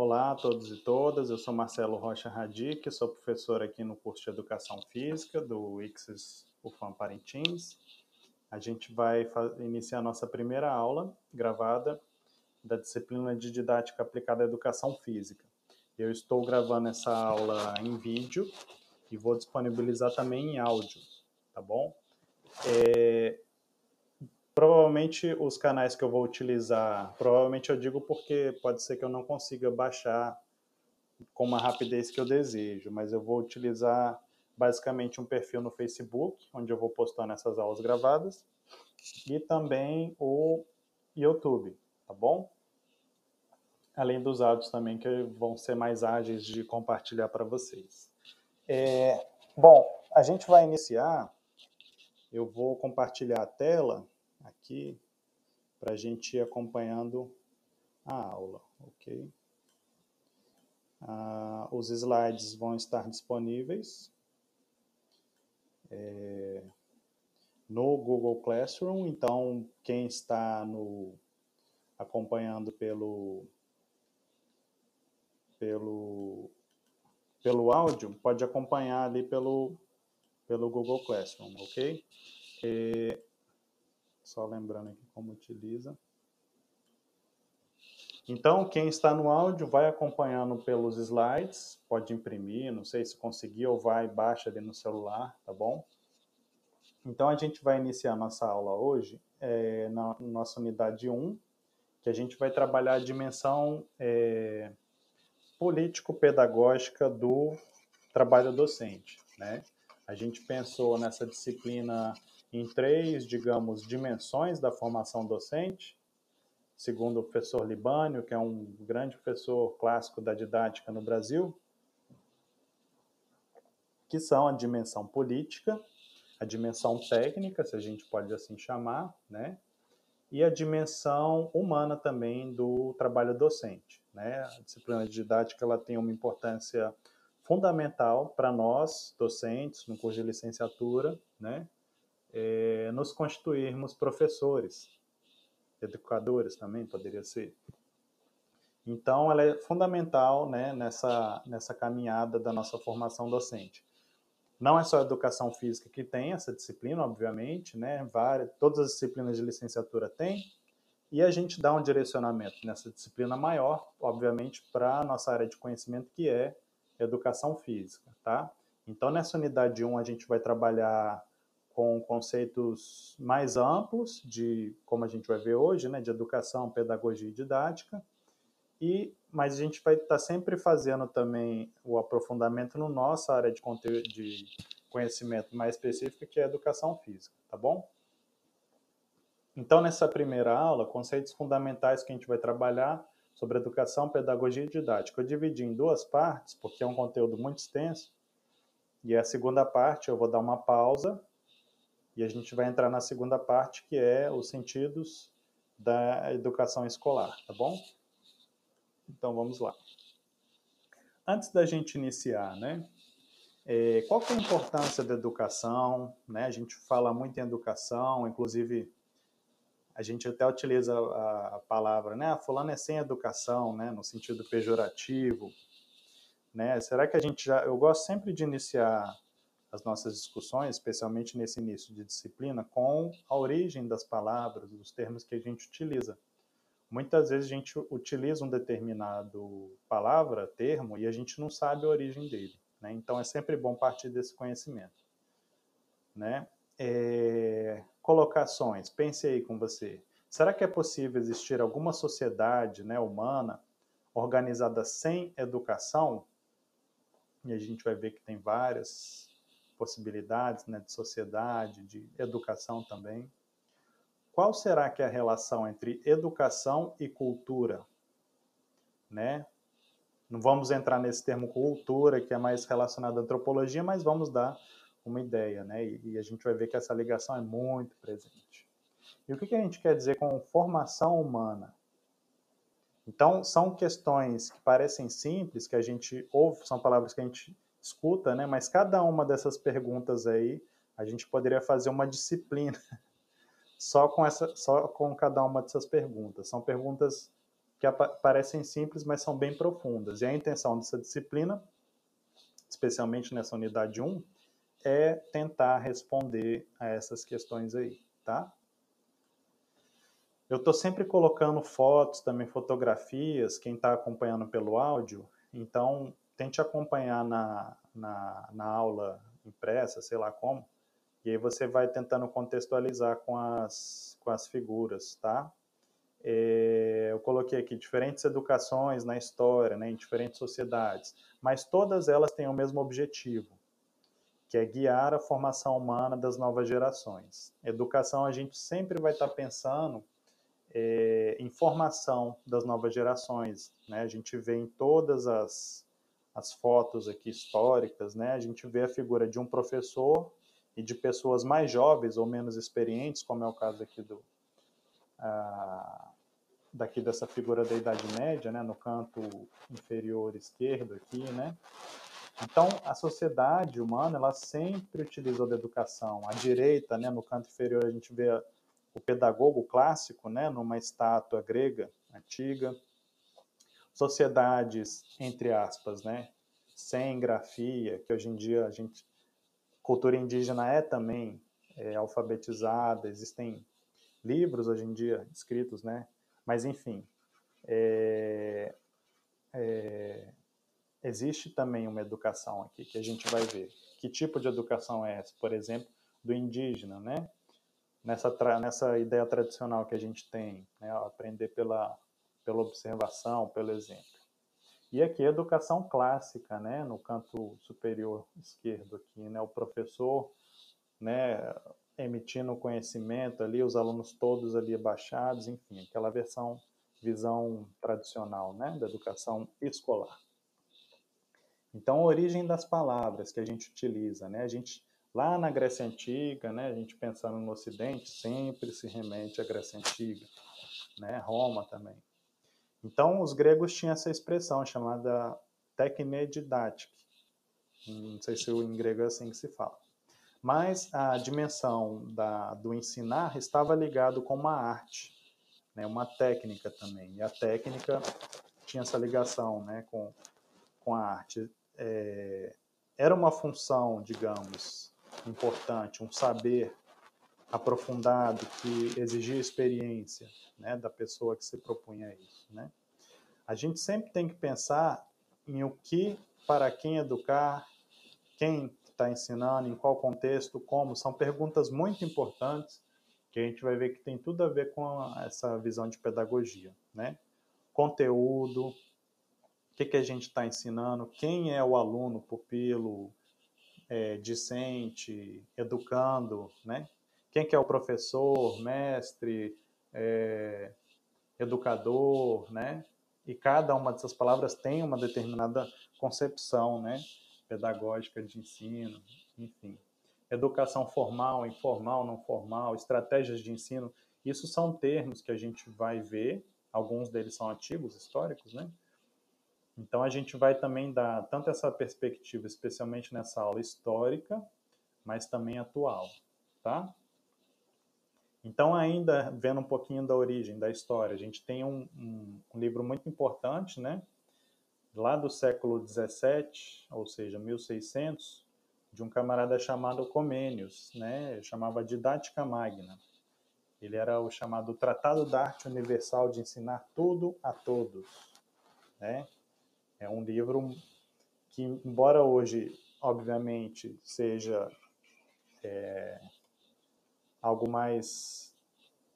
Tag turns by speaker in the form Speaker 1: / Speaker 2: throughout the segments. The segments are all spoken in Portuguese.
Speaker 1: Olá a todos e todas, eu sou Marcelo Rocha Radic, sou professor aqui no curso de Educação Física do ICSIS UFAM Parintins. A gente vai iniciar nossa primeira aula gravada da disciplina de Didática Aplicada à Educação Física. Eu estou gravando essa aula em vídeo e vou disponibilizar também em áudio, tá bom? É, Provavelmente os canais que eu vou utilizar, provavelmente eu digo porque pode ser que eu não consiga baixar com uma rapidez que eu desejo, mas eu vou utilizar basicamente um perfil no Facebook, onde eu vou postando essas aulas gravadas, e também o YouTube, tá bom? Além dos áudios também que vão ser mais ágeis de compartilhar para vocês. É, bom, a gente vai iniciar, eu vou compartilhar a tela aqui para a gente ir acompanhando a aula, ok? Ah, os slides vão estar disponíveis é, no Google Classroom, então quem está no, acompanhando pelo, pelo, pelo áudio pode acompanhar ali pelo, pelo Google Classroom, ok? É, só lembrando aqui como utiliza. Então, quem está no áudio vai acompanhando pelos slides, pode imprimir, não sei se conseguir, ou vai baixa ali no celular, tá bom? Então, a gente vai iniciar nossa aula hoje é, na nossa unidade 1, que a gente vai trabalhar a dimensão é, político-pedagógica do trabalho docente, né? A gente pensou nessa disciplina em três, digamos, dimensões da formação docente, segundo o professor Libânio, que é um grande professor clássico da didática no Brasil, que são a dimensão política, a dimensão técnica, se a gente pode assim chamar, né? E a dimensão humana também do trabalho docente, né? A disciplina de didática ela tem uma importância fundamental para nós docentes no curso de licenciatura, né? É, nos constituirmos professores, educadores também poderia ser. Então, ela é fundamental né, nessa, nessa caminhada da nossa formação docente. Não é só a educação física que tem essa disciplina, obviamente, né? Várias, todas as disciplinas de licenciatura têm, e a gente dá um direcionamento nessa disciplina maior, obviamente, para a nossa área de conhecimento, que é educação física, tá? Então, nessa unidade 1, a gente vai trabalhar com conceitos mais amplos de, como a gente vai ver hoje, né, de educação, pedagogia e didática. E mas a gente vai estar tá sempre fazendo também o aprofundamento no nossa área de conteúdo de conhecimento mais específica, que é a educação física, tá bom? Então, nessa primeira aula, conceitos fundamentais que a gente vai trabalhar sobre educação, pedagogia e didática. Eu dividi em duas partes, porque é um conteúdo muito extenso. E a segunda parte eu vou dar uma pausa e a gente vai entrar na segunda parte, que é os sentidos da educação escolar, tá bom? Então vamos lá. Antes da gente iniciar, né? É, qual é a importância da educação? Né? A gente fala muito em educação, inclusive a gente até utiliza a, a palavra, né? Ah, fulano é sem educação, né? No sentido pejorativo, né? Será que a gente já? Eu gosto sempre de iniciar as nossas discussões, especialmente nesse início de disciplina, com a origem das palavras, dos termos que a gente utiliza. Muitas vezes a gente utiliza um determinado palavra, termo, e a gente não sabe a origem dele. Né? Então é sempre bom partir desse conhecimento. Né? É... Colocações. Pense aí com você. Será que é possível existir alguma sociedade né, humana organizada sem educação? E a gente vai ver que tem várias possibilidades né, de sociedade, de educação também. Qual será que é a relação entre educação e cultura? Né? Não vamos entrar nesse termo cultura, que é mais relacionado à antropologia, mas vamos dar uma ideia, né? E, e a gente vai ver que essa ligação é muito presente. E o que, que a gente quer dizer com formação humana? Então, são questões que parecem simples, que a gente ouve, são palavras que a gente escuta, né? Mas cada uma dessas perguntas aí, a gente poderia fazer uma disciplina só com essa, só com cada uma dessas perguntas. São perguntas que parecem simples, mas são bem profundas. E a intenção dessa disciplina, especialmente nessa unidade 1, é tentar responder a essas questões aí, tá? Eu estou sempre colocando fotos, também fotografias, quem está acompanhando pelo áudio, então tente acompanhar na, na, na aula impressa, sei lá como, e aí você vai tentando contextualizar com as, com as figuras, tá? É, eu coloquei aqui diferentes educações na história, né, em diferentes sociedades, mas todas elas têm o mesmo objetivo, que é guiar a formação humana das novas gerações. Educação, a gente sempre vai estar pensando é, em formação das novas gerações. Né? A gente vê em todas as, as fotos aqui históricas, né? a gente vê a figura de um professor e de pessoas mais jovens ou menos experientes, como é o caso aqui do ah, daqui dessa figura da Idade Média, né, no canto inferior esquerdo aqui, né? Então, a sociedade humana, ela sempre utilizou da educação. À direita, né, no canto inferior, a gente vê o pedagogo clássico, né, numa estátua grega antiga. Sociedades, entre aspas, né, sem grafia, que hoje em dia a gente cultura indígena é também é, alfabetizada, existem livros hoje em dia escritos, né? Mas enfim, é, é, existe também uma educação aqui que a gente vai ver. Que tipo de educação é essa? Por exemplo, do indígena, né? Nessa, nessa ideia tradicional que a gente tem, né? aprender pela, pela observação, pelo exemplo. E aqui a educação clássica, né, no canto superior esquerdo aqui, né, o professor, né, emitindo conhecimento ali, os alunos todos ali abaixados, enfim, aquela versão, visão tradicional, né, da educação escolar. Então, a origem das palavras que a gente utiliza, né, a gente lá na Grécia Antiga, né, a gente pensando no Ocidente, sempre se remete à Grécia Antiga, né, Roma também. Então, os gregos tinham essa expressão chamada teknedidatik. Não sei se em grego é assim que se fala. Mas a dimensão da, do ensinar estava ligado com uma arte, né, uma técnica também. E a técnica tinha essa ligação né, com, com a arte. É, era uma função, digamos, importante, um saber aprofundado que exigia experiência né, da pessoa que se propunha isso. Né? A gente sempre tem que pensar em o que, para quem educar, quem está ensinando, em qual contexto, como. São perguntas muito importantes que a gente vai ver que tem tudo a ver com essa visão de pedagogia. Né? Conteúdo, o que, que a gente está ensinando, quem é o aluno, pupilo, é, discente, educando, né? Quem que é o professor, mestre, é, educador, né? E cada uma dessas palavras tem uma determinada concepção, né? Pedagógica de ensino, enfim. Educação formal, informal, não formal, estratégias de ensino, isso são termos que a gente vai ver, alguns deles são antigos, históricos, né? Então a gente vai também dar tanto essa perspectiva, especialmente nessa aula histórica, mas também atual, tá? Então, ainda vendo um pouquinho da origem, da história, a gente tem um, um, um livro muito importante, né? Lá do século XVII, ou seja, 1600, de um camarada chamado Comênios, né? chamava Didática Magna. Ele era o chamado Tratado da Arte Universal de Ensinar Tudo a Todos. Né? É um livro que, embora hoje, obviamente, seja é, algo mais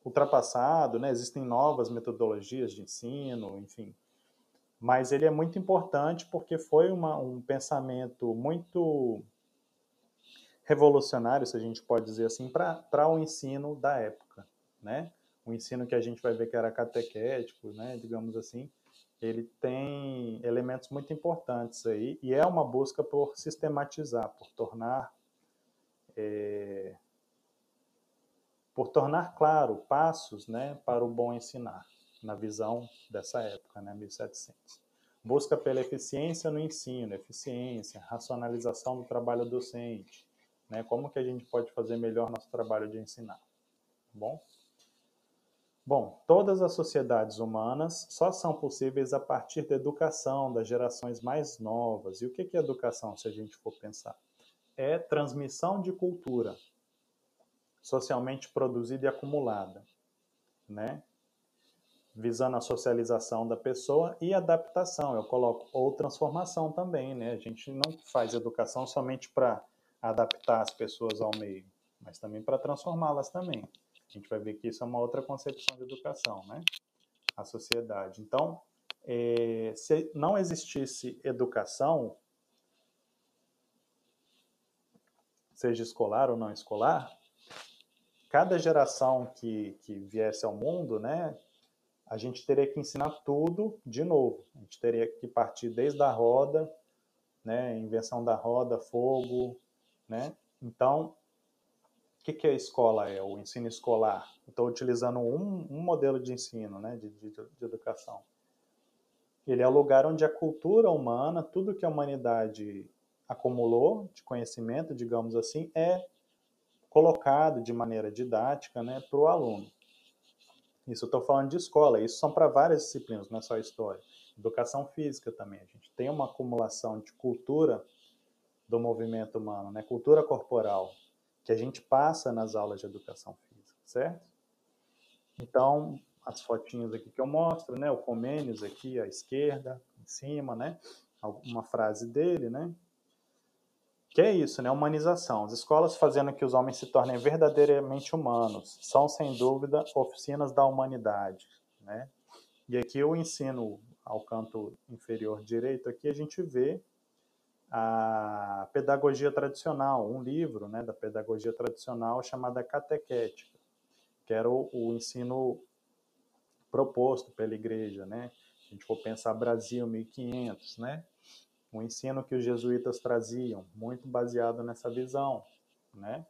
Speaker 1: ultrapassado, né? Existem novas metodologias de ensino, enfim. Mas ele é muito importante porque foi uma, um pensamento muito revolucionário, se a gente pode dizer assim, para o ensino da época, né? O ensino que a gente vai ver que era catequético, né, digamos assim, ele tem elementos muito importantes aí e é uma busca por sistematizar, por tornar é, por tornar claro passos né, para o bom ensinar, na visão dessa época, né, 1700. Busca pela eficiência no ensino, eficiência, racionalização do trabalho docente, né, como que a gente pode fazer melhor nosso trabalho de ensinar, tá bom? Bom, todas as sociedades humanas só são possíveis a partir da educação das gerações mais novas. E o que é educação, se a gente for pensar? É transmissão de cultura socialmente produzida e acumulada, né? Visando a socialização da pessoa e adaptação, eu coloco, ou transformação também, né? A gente não faz educação somente para adaptar as pessoas ao meio, mas também para transformá-las também. A gente vai ver que isso é uma outra concepção de educação, né? A sociedade. Então, é, se não existisse educação, seja escolar ou não escolar, cada geração que, que viesse ao mundo, né, a gente teria que ensinar tudo de novo. A gente teria que partir desde a roda, né, invenção da roda, fogo, né? Então, o que, que a escola é, o ensino escolar? Estou utilizando um, um, modelo de ensino, né, de, de, de, educação. Ele é o lugar onde a cultura humana, tudo que a humanidade acumulou de conhecimento, digamos assim, é colocado de maneira didática né, para o aluno. Isso eu estou falando de escola, isso são para várias disciplinas, não é só história. Educação física também, a gente tem uma acumulação de cultura do movimento humano, né, cultura corporal, que a gente passa nas aulas de educação física, certo? Então, as fotinhas aqui que eu mostro, né? O Comênios aqui à esquerda, em cima, né? Uma frase dele, né? Que é isso, né? Humanização. As escolas fazendo que os homens se tornem verdadeiramente humanos são, sem dúvida, oficinas da humanidade, né? E aqui o ensino ao canto inferior direito aqui a gente vê a pedagogia tradicional, um livro né, da pedagogia tradicional chamada catequética, que era o, o ensino proposto pela igreja, né? Se a gente for pensar Brasil 1500, né? O ensino que os jesuítas traziam, muito baseado nessa visão, né?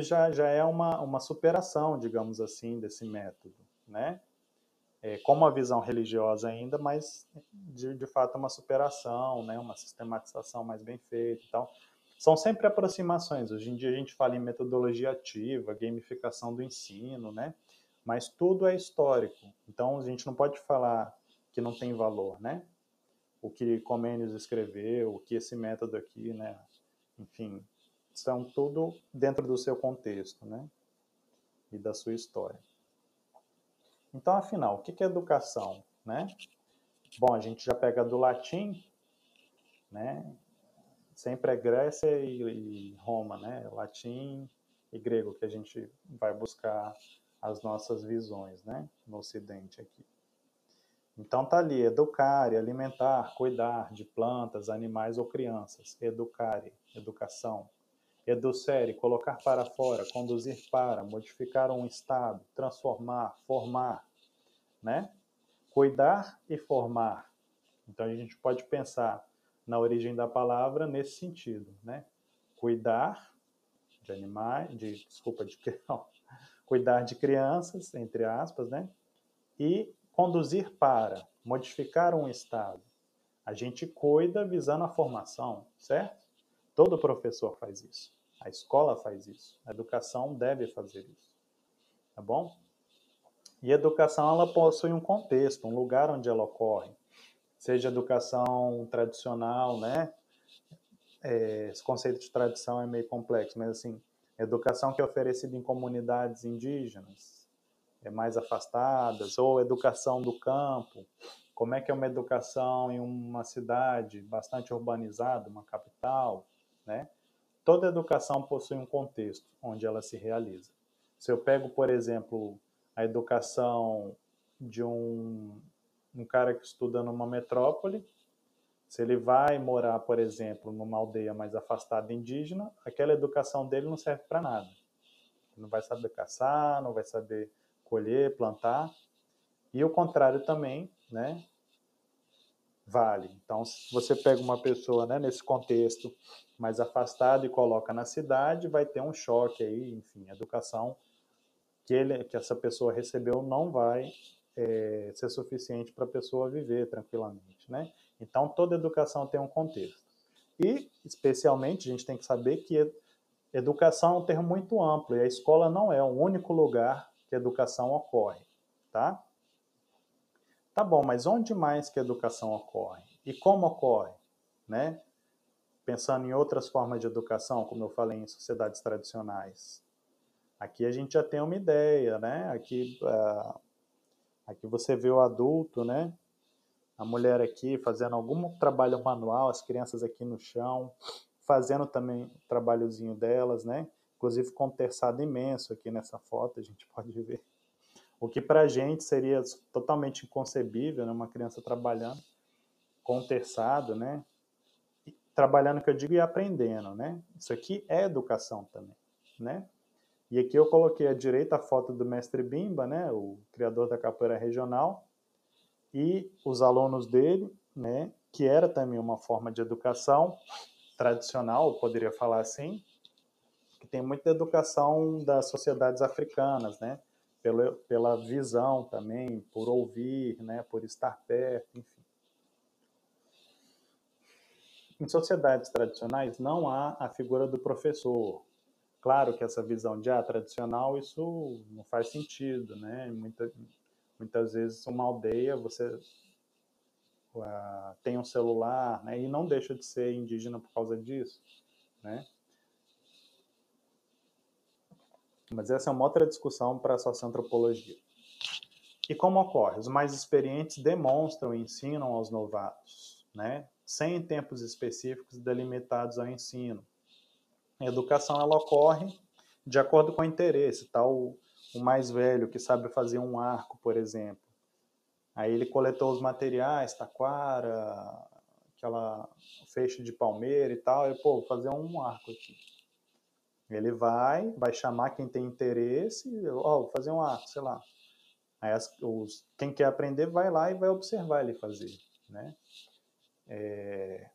Speaker 1: Já, já é uma, uma superação, digamos assim, desse método, né? é, com uma visão religiosa ainda, mas de, de fato uma superação, né, uma sistematização mais bem feita e tal. São sempre aproximações. Hoje em dia a gente fala em metodologia ativa, gamificação do ensino, né? Mas tudo é histórico. Então a gente não pode falar que não tem valor, né? O que Comênios escreveu, o que esse método aqui, né? Enfim, são tudo dentro do seu contexto, né? E da sua história. Então, afinal, o que é educação? Né? Bom, a gente já pega do latim, né? sempre é Grécia e, Roma, né? latim e grego, que a gente vai buscar as nossas visões né? no Ocidente aqui. Então tá ali, educar, alimentar, cuidar de plantas, animais ou crianças. Educare, educação. Educere, colocar para fora, conduzir para, modificar um estado, transformar, formar, né? Cuidar e formar. Então a gente pode pensar na origem da palavra nesse sentido, né? Cuidar de animais, de desculpa, de cuidar de crianças, entre aspas, né? E conduzir para, modificar um estado. A gente cuida visando a formação, certo? Todo professor faz isso. A escola faz isso. A educação deve fazer isso. Tá bom? E a educação ela possui um contexto, um lugar onde ela ocorre. Seja educação tradicional, né? É, esse conceito de tradição é meio complexo, mas assim, educação que é oferecida em comunidades indígenas, mais afastadas, ou educação do campo, como é que é uma educação em uma cidade bastante urbanizada, uma capital, né? Toda educação possui um contexto onde ela se realiza. Se eu pego, por exemplo, a educação de um, um cara que estuda numa metrópole, se ele vai morar, por exemplo, numa aldeia mais afastada indígena, aquela educação dele não serve para nada. Não vai saber caçar, não vai saber colher, plantar. E o contrário também, né? vale. Então, se você pega uma pessoa né, nesse contexto mais afastado e coloca na cidade, vai ter um choque aí, enfim, a educação que, ele, que essa pessoa recebeu não vai é, ser suficiente para a pessoa viver tranquilamente, né? Então, toda educação tem um contexto. E, especialmente, a gente tem que saber que educação é um termo muito amplo e a escola não é o único lugar que educação ocorre, tá? Tá bom, mas onde mais que educação ocorre? E como ocorre, né? Pensando em outras formas de educação, como eu falei em sociedades tradicionais. Aqui a gente já tem uma ideia, né? Aqui, uh, aqui você vê o adulto, né? A mulher aqui fazendo algum trabalho manual, as crianças aqui no chão, fazendo também o trabalhozinho delas, né? Inclusive com um terçado imenso aqui nessa foto, a gente pode ver. O que para a gente seria totalmente inconcebível, né? Uma criança trabalhando com um terçado, né? trabalhando, que eu digo, e aprendendo, né? Isso aqui é educação também, né? E aqui eu coloquei à direita a foto do mestre Bimba, né, o criador da capoeira regional, e os alunos dele, né, que era também uma forma de educação tradicional, poderia falar assim, tem muita educação das sociedades africanas, né, pela, pela visão também, por ouvir, né, por estar perto, enfim. Em sociedades tradicionais não há a figura do professor, Claro que essa visão de ah, tradicional, isso não faz sentido, né? Muita, muitas vezes uma aldeia, você uh, tem um celular, né? E não deixa de ser indígena por causa disso, né? Mas essa é uma outra discussão para a socioantropologia. E como ocorre? Os mais experientes demonstram e ensinam aos novatos, né? sem tempos específicos delimitados ao ensino. A educação ela ocorre de acordo com o interesse, tá? o, mais velho que sabe fazer um arco, por exemplo. Aí ele coletou os materiais, taquara, aquela feixe de palmeira e tal, e pô, vou fazer um arco aqui. Ele vai, vai chamar quem tem interesse, ó, fazer um arco, sei lá. Aí as, os, quem quer aprender vai lá e vai observar ele fazer, né? É,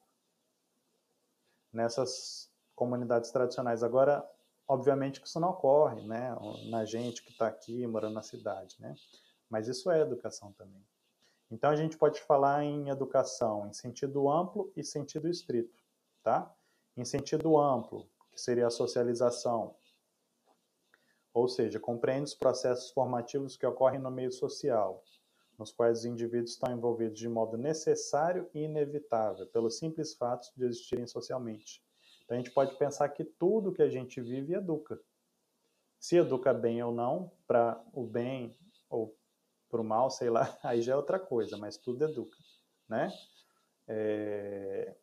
Speaker 1: nessas comunidades tradicionais. Agora, obviamente que isso não ocorre, né, na gente que está aqui morando na cidade, né, mas isso é educação também. Então a gente pode falar em educação em sentido amplo e sentido estrito, tá? Em sentido amplo, que seria a socialização, ou seja, compreende os processos formativos que ocorrem no meio social, nos quais os indivíduos estão envolvidos de modo necessário e inevitável, pelo simples fato de existirem socialmente então a gente pode pensar que tudo que a gente vive educa. Se educa bem ou não, para o bem ou para o mal, sei lá, aí já é outra coisa, mas tudo educa, né? É...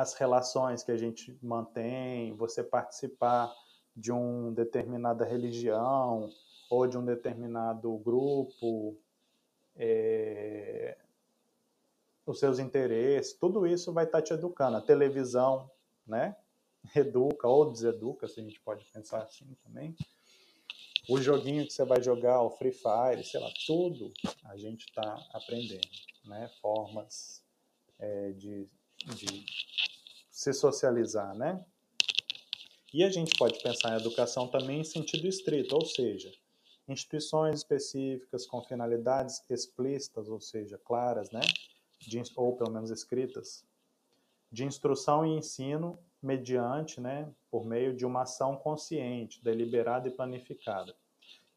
Speaker 1: As relações que a gente mantém, você participar de uma determinada religião ou de um determinado grupo, é os seus interesses, tudo isso vai estar tá te educando. A televisão, né? Educa ou deseduca, se a gente pode pensar assim também. O joguinho que você vai jogar, o Free Fire, sei lá, tudo a gente está aprendendo, né? Formas é, de, de se socializar, né? E a gente pode pensar em educação também em sentido estrito, ou seja, instituições específicas com finalidades explícitas, ou seja, claras, né? de, ou pelo menos escritas, de instrução e ensino mediante, né, por meio de uma ação consciente, deliberada e planificada,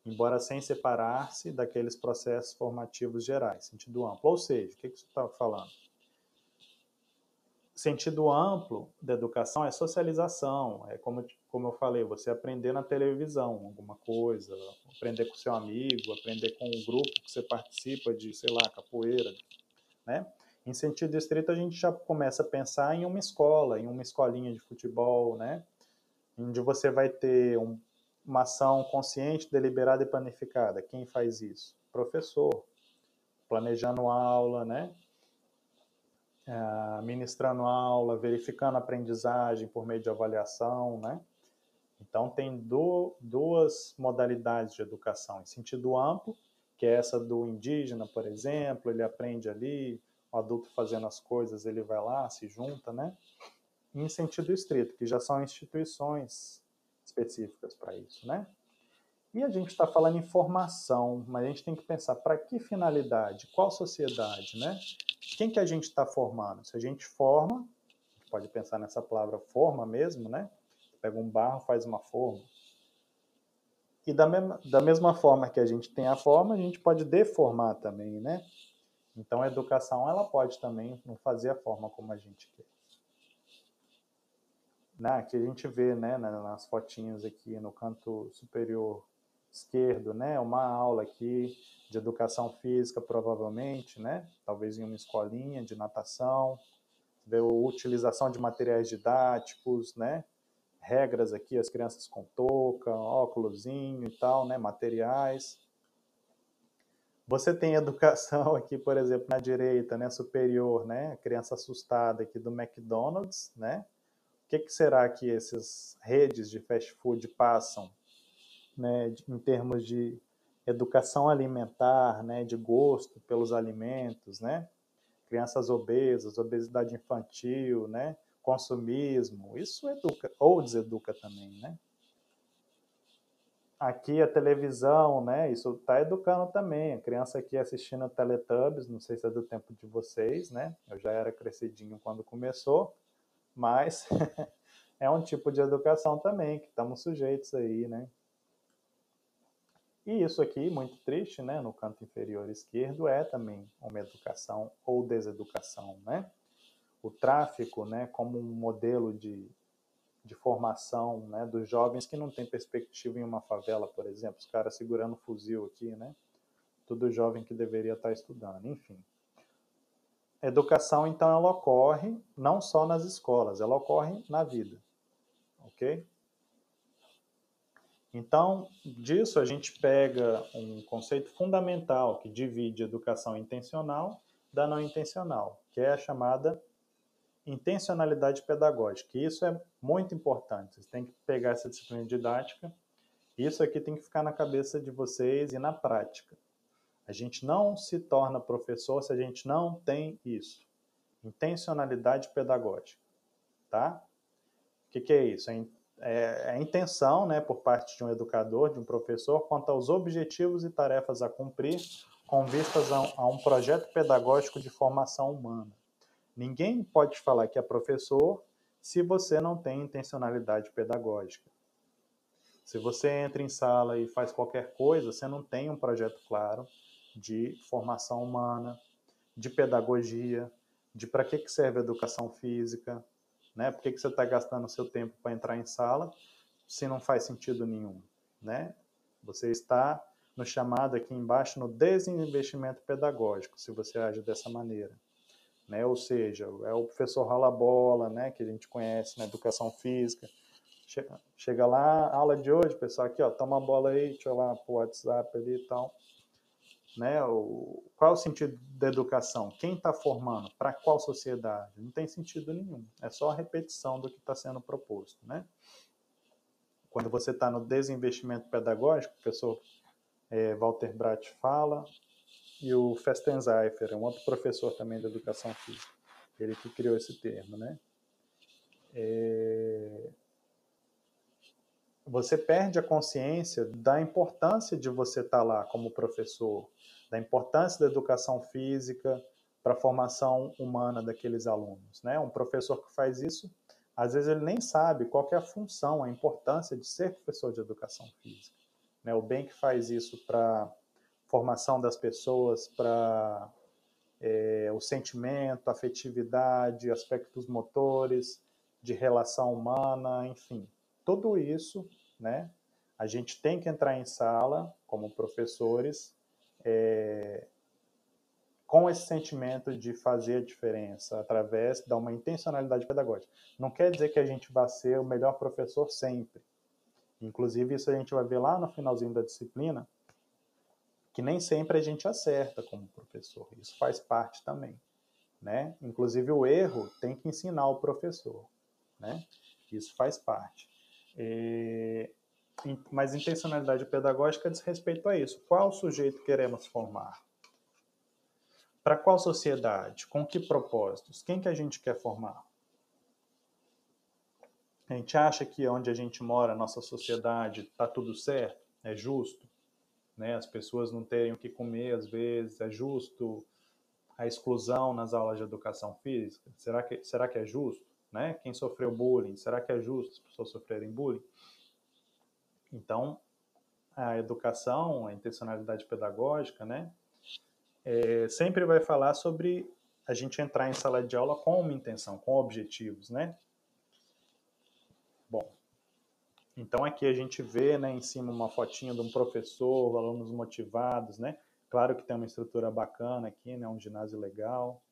Speaker 1: embora sem separar-se daqueles processos formativos gerais, sentido amplo. Ou seja, o que, que você está falando? Sentido amplo da educação é socialização, é como, como eu falei, você aprender na televisão alguma coisa, aprender com seu amigo, aprender com o grupo que você participa de, sei lá, capoeira, né? Em sentido estrito, a gente já começa a pensar em uma escola, em uma escolinha de futebol, né? onde você vai ter um, uma ação consciente, deliberada e planificada. Quem faz isso? Professor, planejando aula, né? É, ministrando aula, verificando aprendizagem por meio de avaliação, né? Então, tem do, duas modalidades de educação, em sentido amplo, que é essa do indígena, por exemplo, ele aprende ali, o adulto fazendo as coisas, ele vai lá, se junta, né? Em sentido estrito, que já são instituições específicas para isso, né? E a gente está falando em formação, mas a gente tem que pensar para que finalidade, qual sociedade, né? Quem que a gente está formando? Se a gente forma, pode pensar nessa palavra forma mesmo, né? Pega um barro, faz uma forma. E da mesma, da mesma forma que a gente tem a forma, a gente pode deformar também, né? Então a educação ela pode também não fazer a forma como a gente quer. Né? Aqui a gente vê, né, nas fotinhas aqui no canto superior esquerdo, né, uma aula aqui de educação física provavelmente, né, talvez em uma escolinha de natação, a utilização de materiais didáticos, né, regras aqui, as crianças com touca, óculosinho e tal, né, materiais. Você tem educação aqui, por exemplo, na direita, né, superior, né, criança assustada aqui do McDonald's, né? O que, que será que essas redes de fast food passam, né, em termos de educação alimentar, né, de gosto pelos alimentos, né? Crianças obesas, obesidade infantil, né? consumismo, isso educa, ou deseduca também, né? Aqui a televisão, né? Isso está educando também. A criança aqui assistindo Teletubbies, não sei se é do tempo de vocês, né? Eu já era crescidinho quando começou, mas é um tipo de educação também que estamos sujeitos aí, né? E isso aqui, muito triste, né? No canto inferior esquerdo, é também uma educação ou deseducação, né? o tráfico né, como um modelo de, de formação né, dos jovens que não tem perspectiva em uma favela, por exemplo, os caras segurando fuzil aqui, né? Tudo jovem que deveria estar estudando, enfim. Educação, então, ela ocorre não só nas escolas, ela ocorre na vida, ok? Então, disso a gente pega um conceito fundamental que divide educação intencional da não intencional, que é a chamada intencionalidade pedagógica. E isso é muito importante. Você tem que pegar essa disciplina didática. Isso aqui tem que ficar na cabeça de vocês e na prática. A gente não se torna professor se a gente não tem isso. Intencionalidade pedagógica. Tá? O que, que é isso? É, é, é a intenção, né, por parte de um educador, de um professor, quanto aos objetivos e tarefas a cumprir com vistas a, a um projeto pedagógico de formação humana. Ninguém pode falar que é professor se você não tem intencionalidade pedagógica. Se você entra em sala e faz qualquer coisa, você não tem um projeto claro de formação humana, de pedagogia, de para que serve a educação física, né? Por que, que você está gastando seu tempo para entrar em sala se não faz sentido nenhum, né? Você está no chamado aqui embaixo no desinvestimento pedagógico, se você age dessa maneira né? Ou seja, é o professor rala bola, né? Que a gente conhece na educação física. Chega, chega lá, aula de hoje, pessoal, aqui, ó, toma a bola aí, deixa eu lá pro WhatsApp ali e tal. Né? O, qual é o sentido da educação? Quem está formando? Para qual sociedade? Não tem sentido nenhum. É só a repetição do que está sendo proposto, né? Quando você está no desinvestimento pedagógico, o professor é, Walter Bratt fala, e o Festenzeifer, um outro professor também de educação física, ele que criou esse termo, né? É... Você perde a consciência da importância de você estar tá lá como professor, da importância da educação física para a formação humana daqueles alunos, né? Um professor que faz isso, às vezes ele nem sabe qual é a função, a importância de ser professor de educação física, né? O bem que faz isso para formação das pessoas para é, o sentimento, afetividade, aspectos motores, de relação humana, enfim, tudo isso, né? A gente tem que entrar em sala como professores é, com esse sentimento de fazer a diferença através de uma intencionalidade pedagógica. Não quer dizer que a gente vai ser o melhor professor sempre. Inclusive, isso a gente vai ver lá no finalzinho da disciplina, que nem sempre a gente acerta como professor. Isso faz parte também, né? Inclusive o erro tem que ensinar o professor, né? Isso faz parte. E... Mas intencionalidade pedagógica diz respeito a isso. Qual sujeito queremos formar? Para qual sociedade? Com que propósitos? Quem que a gente quer formar? A gente acha que onde a gente mora, nossa sociedade, está tudo certo? É justo? né? As pessoas não terem o que comer às vezes, é justo a exclusão nas aulas de educação física? Será que será que é justo, né? Quem sofreu bullying, será que é justo as pessoas sofrerem bullying? Então, a educação, a intencionalidade pedagógica, né, é, sempre vai falar sobre a gente entrar em sala de aula com uma intenção, com objetivos, né? Bom, então aqui a gente vê, né, em cima uma fotinha de um professor, alunos motivados, né? Claro que tem uma estrutura bacana aqui, né, um ginásio legal,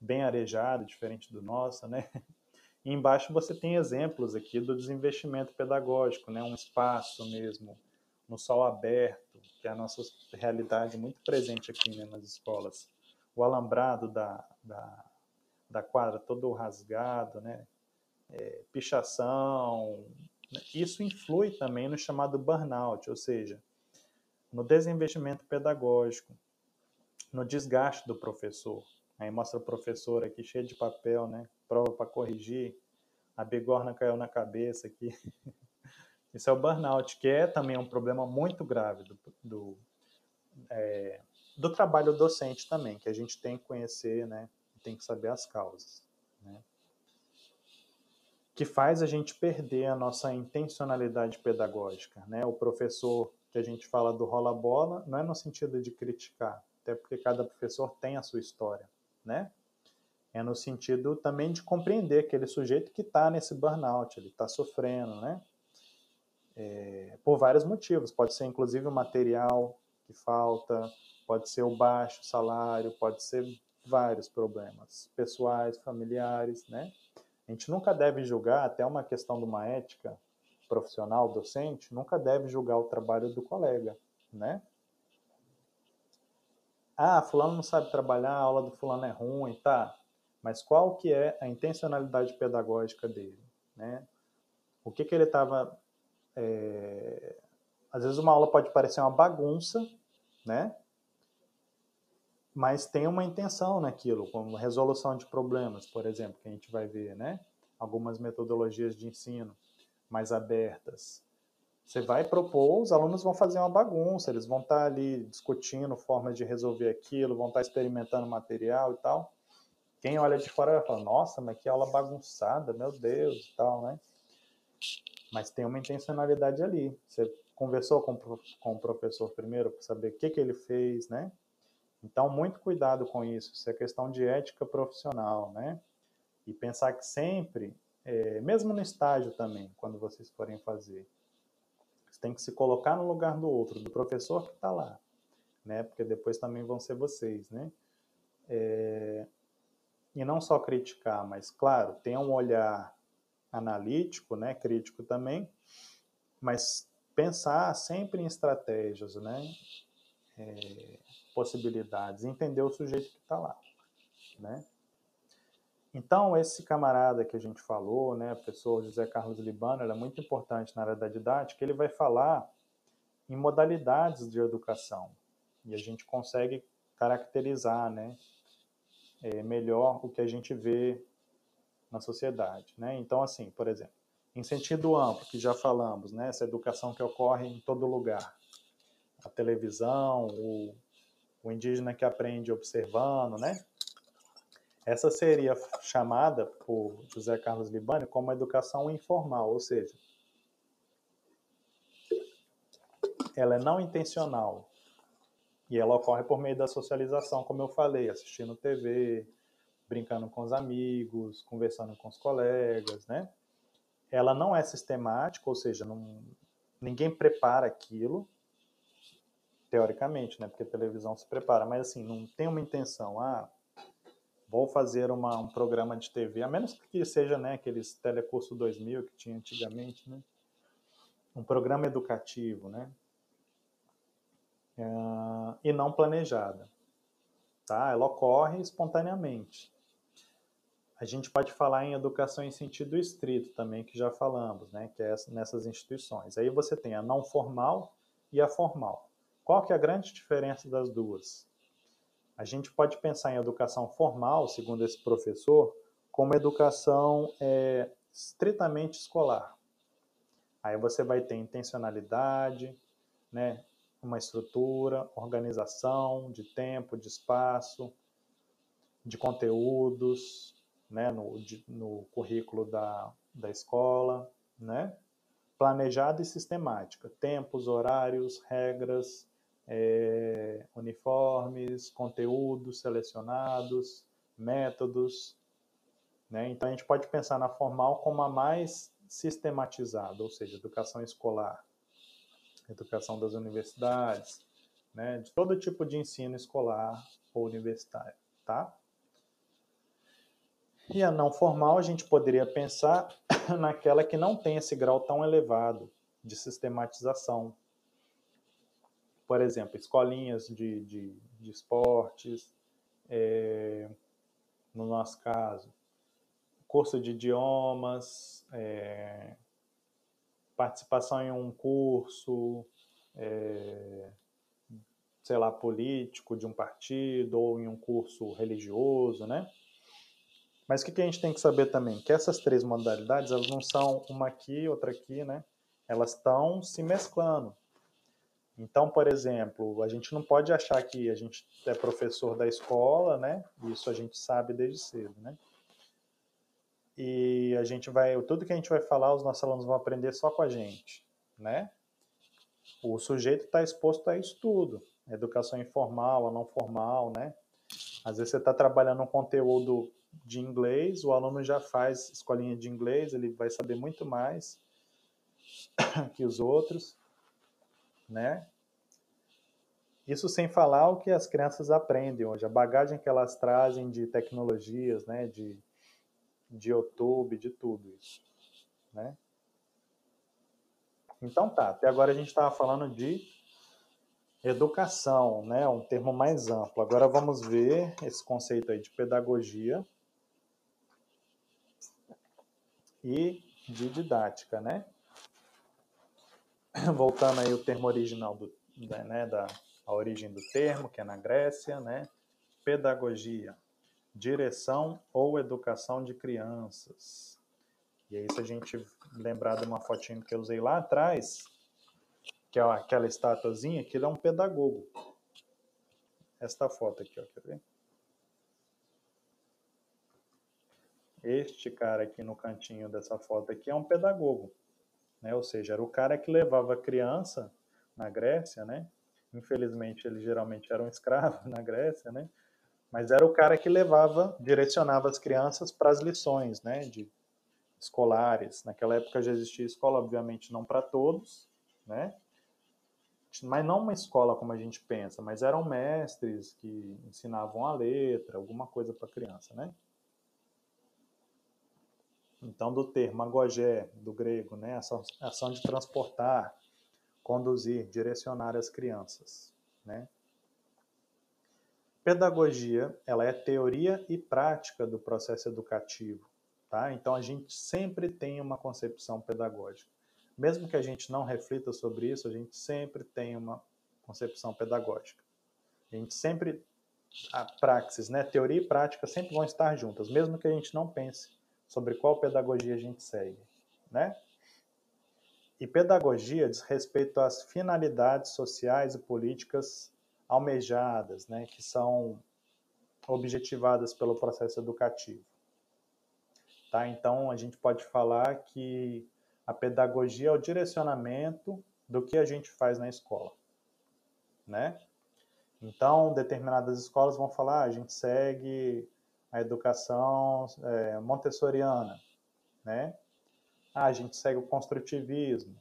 Speaker 1: bem arejado, diferente do nosso, né? E embaixo você tem exemplos aqui do desinvestimento pedagógico, né? Um espaço mesmo no sol aberto, que é a nossa realidade muito presente aqui né, nas escolas. O alambrado da, da, da quadra todo rasgado, né? É, pichação, né? isso influi também no chamado burnout, ou seja, no desinvestimento pedagógico, no desgaste do professor. Aí mostra o professor aqui cheio de papel, né? Prova para corrigir. A bigorna caiu na cabeça aqui. Isso é o burnout, que é também um problema muito grave do, do, é, do trabalho docente também, que a gente tem que conhecer, né? Tem que saber as causas. Né? Que faz a gente perder a nossa intencionalidade pedagógica, né? O professor que a gente fala do rola-bola não é no sentido de criticar, até porque cada professor tem a sua história, né? É no sentido também de compreender aquele sujeito que está nesse burnout, ele está sofrendo, né? É, por vários motivos. Pode ser inclusive o material que falta, pode ser o baixo salário, pode ser vários problemas pessoais, familiares, né? A gente nunca deve julgar, até uma questão de uma ética profissional, docente, nunca deve julgar o trabalho do colega, né? Ah, fulano não sabe trabalhar, a aula do fulano é ruim, tá? Mas qual que é a intencionalidade pedagógica dele, né? O que que ele estava é... Às vezes uma aula pode parecer uma bagunça, né? Mas tem uma intenção naquilo, como resolução de problemas, por exemplo, que a gente vai ver, né? Algumas metodologias de ensino mais abertas. Você vai propor, os alunos vão fazer uma bagunça, eles vão estar ali discutindo formas de resolver aquilo, vão estar experimentando material e tal. Quem olha de fora vai falar, nossa, mas que aula bagunçada, meu Deus e tal, né? Mas tem uma intencionalidade ali. Você conversou com, com o professor primeiro para saber o que, que ele fez, né? Então, muito cuidado com isso. Isso é questão de ética profissional, né? E pensar que sempre, é, mesmo no estágio também, quando vocês forem fazer, você tem que se colocar no lugar do outro, do professor que está lá, né? Porque depois também vão ser vocês, né? É, e não só criticar, mas, claro, tem um olhar analítico, né? Crítico também, mas pensar sempre em estratégias, né? É, possibilidades, entender o sujeito que está lá, né? Então, esse camarada que a gente falou, né, o professor José Carlos Libano, é muito importante na área da didática, ele vai falar em modalidades de educação, e a gente consegue caracterizar, né, é, melhor o que a gente vê na sociedade, né? Então, assim, por exemplo, em sentido amplo, que já falamos, né? Essa educação que ocorre em todo lugar. A televisão, o, o indígena que aprende observando, né? Essa seria chamada por José Carlos Libani como educação informal, ou seja, ela é não intencional e ela ocorre por meio da socialização, como eu falei, assistindo TV, brincando com os amigos, conversando com os colegas, né? ela não é sistemática, ou seja, não, ninguém prepara aquilo, teoricamente, né? Porque a televisão se prepara, mas assim, não tem uma intenção, ah, vou fazer uma, um programa de TV, a menos que seja, né, aqueles Telecurso 2000 que tinha antigamente, né? Um programa educativo, né? Uh, e não planejada, tá? Ela ocorre espontaneamente. A gente pode falar em educação em sentido estrito também, que já falamos, né, que é nessas instituições. Aí você tem a não formal e a formal. Qual que é a grande diferença das duas? A gente pode pensar em educação formal, segundo esse professor, como educação é, estritamente escolar. Aí você vai ter intencionalidade, né, uma estrutura, organização de tempo, de espaço, de conteúdos, né, no, no currículo da, da escola, né? planejada e sistemática. Tempos, horários, regras, é, uniformes, conteúdos selecionados, métodos. Né? Então, a gente pode pensar na formal como a mais sistematizada, ou seja, educação escolar, educação das universidades, né? de todo tipo de ensino escolar ou universitário. Tá? E a não formal, a gente poderia pensar naquela que não tem esse grau tão elevado de sistematização. Por exemplo, escolinhas de, de, de esportes, é, no nosso caso, curso de idiomas, é, participação em um curso, é, sei lá, político de um partido ou em um curso religioso, né? Mas o que, a gente tem que saber também? Que essas três modalidades, elas não são uma aqui, outra aqui, né? Elas estão se mesclando. Então, por exemplo, a gente não pode achar que a gente é professor da escola, né? Isso a gente sabe desde cedo, né? E a gente vai, tudo que a gente vai falar, os nossos alunos vão aprender só com a gente, né? O sujeito está exposto a isso tudo, educação informal, a não formal, né? Às vezes você está trabalhando um conteúdo de inglês, o aluno já faz escolinha de inglês, ele vai saber muito mais que os outros, né? Isso sem falar o que as crianças aprendem hoje, a bagagem que elas trazem de tecnologias, né, de, de YouTube, de tudo isso, né? Então tá, até agora a gente estava falando de educação, né, um termo mais amplo. Agora vamos ver esse conceito aí de pedagogia, e de didática, né? Voltando aí o termo original do, né, da a origem do termo, que é na Grécia, né? Pedagogia, direção ou educação de crianças. E aí, se a gente lembrar de uma fotinho que eu usei lá atrás, que é aquela estatuazinha, aquilo é um pedagogo. Esta foto aqui, ó, quer ver? Este cara aqui no cantinho dessa foto aqui é um pedagogo, né? Ou seja, era o cara que levava a criança na Grécia, né? Infelizmente, ele geralmente era um escravo na Grécia, né? Mas era o cara que levava, direcionava as crianças para as lições, né? De escolares. Naquela época já existia escola, obviamente não para todos, né? Mas não uma escola como a gente pensa, mas eram mestres que ensinavam a letra, alguma coisa para a criança, né? Então, do termo agogé, do grego, né, ação, ação de transportar, conduzir, direcionar as crianças, né? Pedagogia, ela é teoria e prática do processo educativo, tá? Então a gente sempre tem uma concepção pedagógica. Mesmo que a gente não reflita sobre isso, a gente sempre tem uma concepção pedagógica. A gente sempre a praxis, né, teoria e prática sempre vão estar juntas, mesmo que a gente não pense sobre qual pedagogia a gente segue, né? E pedagogia diz respeito às finalidades sociais e políticas almejadas, né, que são objetivadas pelo processo educativo. Tá? Então, a gente pode falar que a pedagogia é o direcionamento do que a gente faz na escola, né? Então, determinadas escolas vão falar, ah, a gente segue a educação é, montessoriana, né? Ah, a gente segue o construtivismo.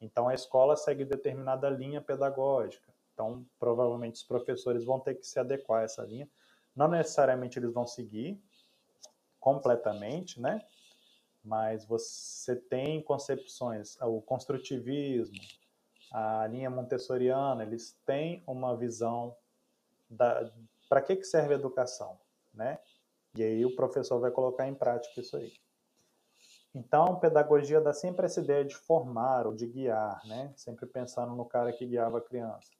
Speaker 1: Então a escola segue determinada linha pedagógica. Então provavelmente os professores vão ter que se adequar a essa linha. Não necessariamente eles vão seguir completamente, né? Mas você tem concepções, o construtivismo, a linha montessoriana, eles têm uma visão da para que que serve a educação, né? E aí o professor vai colocar em prática isso aí. Então, pedagogia dá sempre essa ideia de formar ou de guiar, né? Sempre pensando no cara que guiava a criança.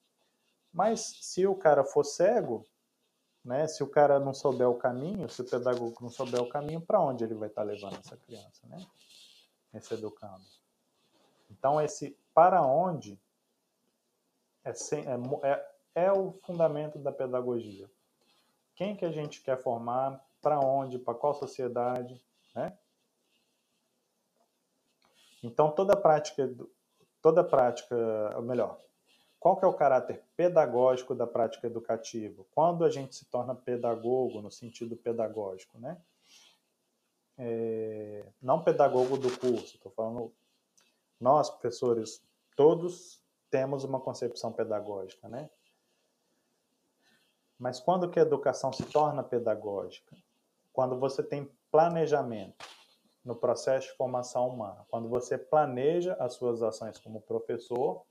Speaker 1: Mas se o cara for cego, né? Se o cara não souber o caminho, se o pedagogo não souber o caminho, para onde ele vai estar tá levando essa criança, né? Esse educando. Então, esse para onde é, é, é, é o fundamento da pedagogia. Quem que a gente quer formar, para onde, para qual sociedade, né? Então, toda prática, toda prática, ou melhor, qual que é o caráter pedagógico da prática educativa? Quando a gente se torna pedagogo, no sentido pedagógico, né? É, não pedagogo do curso, estou falando nós, professores, todos temos uma concepção pedagógica, né? Mas quando que a educação se torna pedagógica? Quando você tem planejamento no processo de formação humana, quando você planeja as suas ações como professor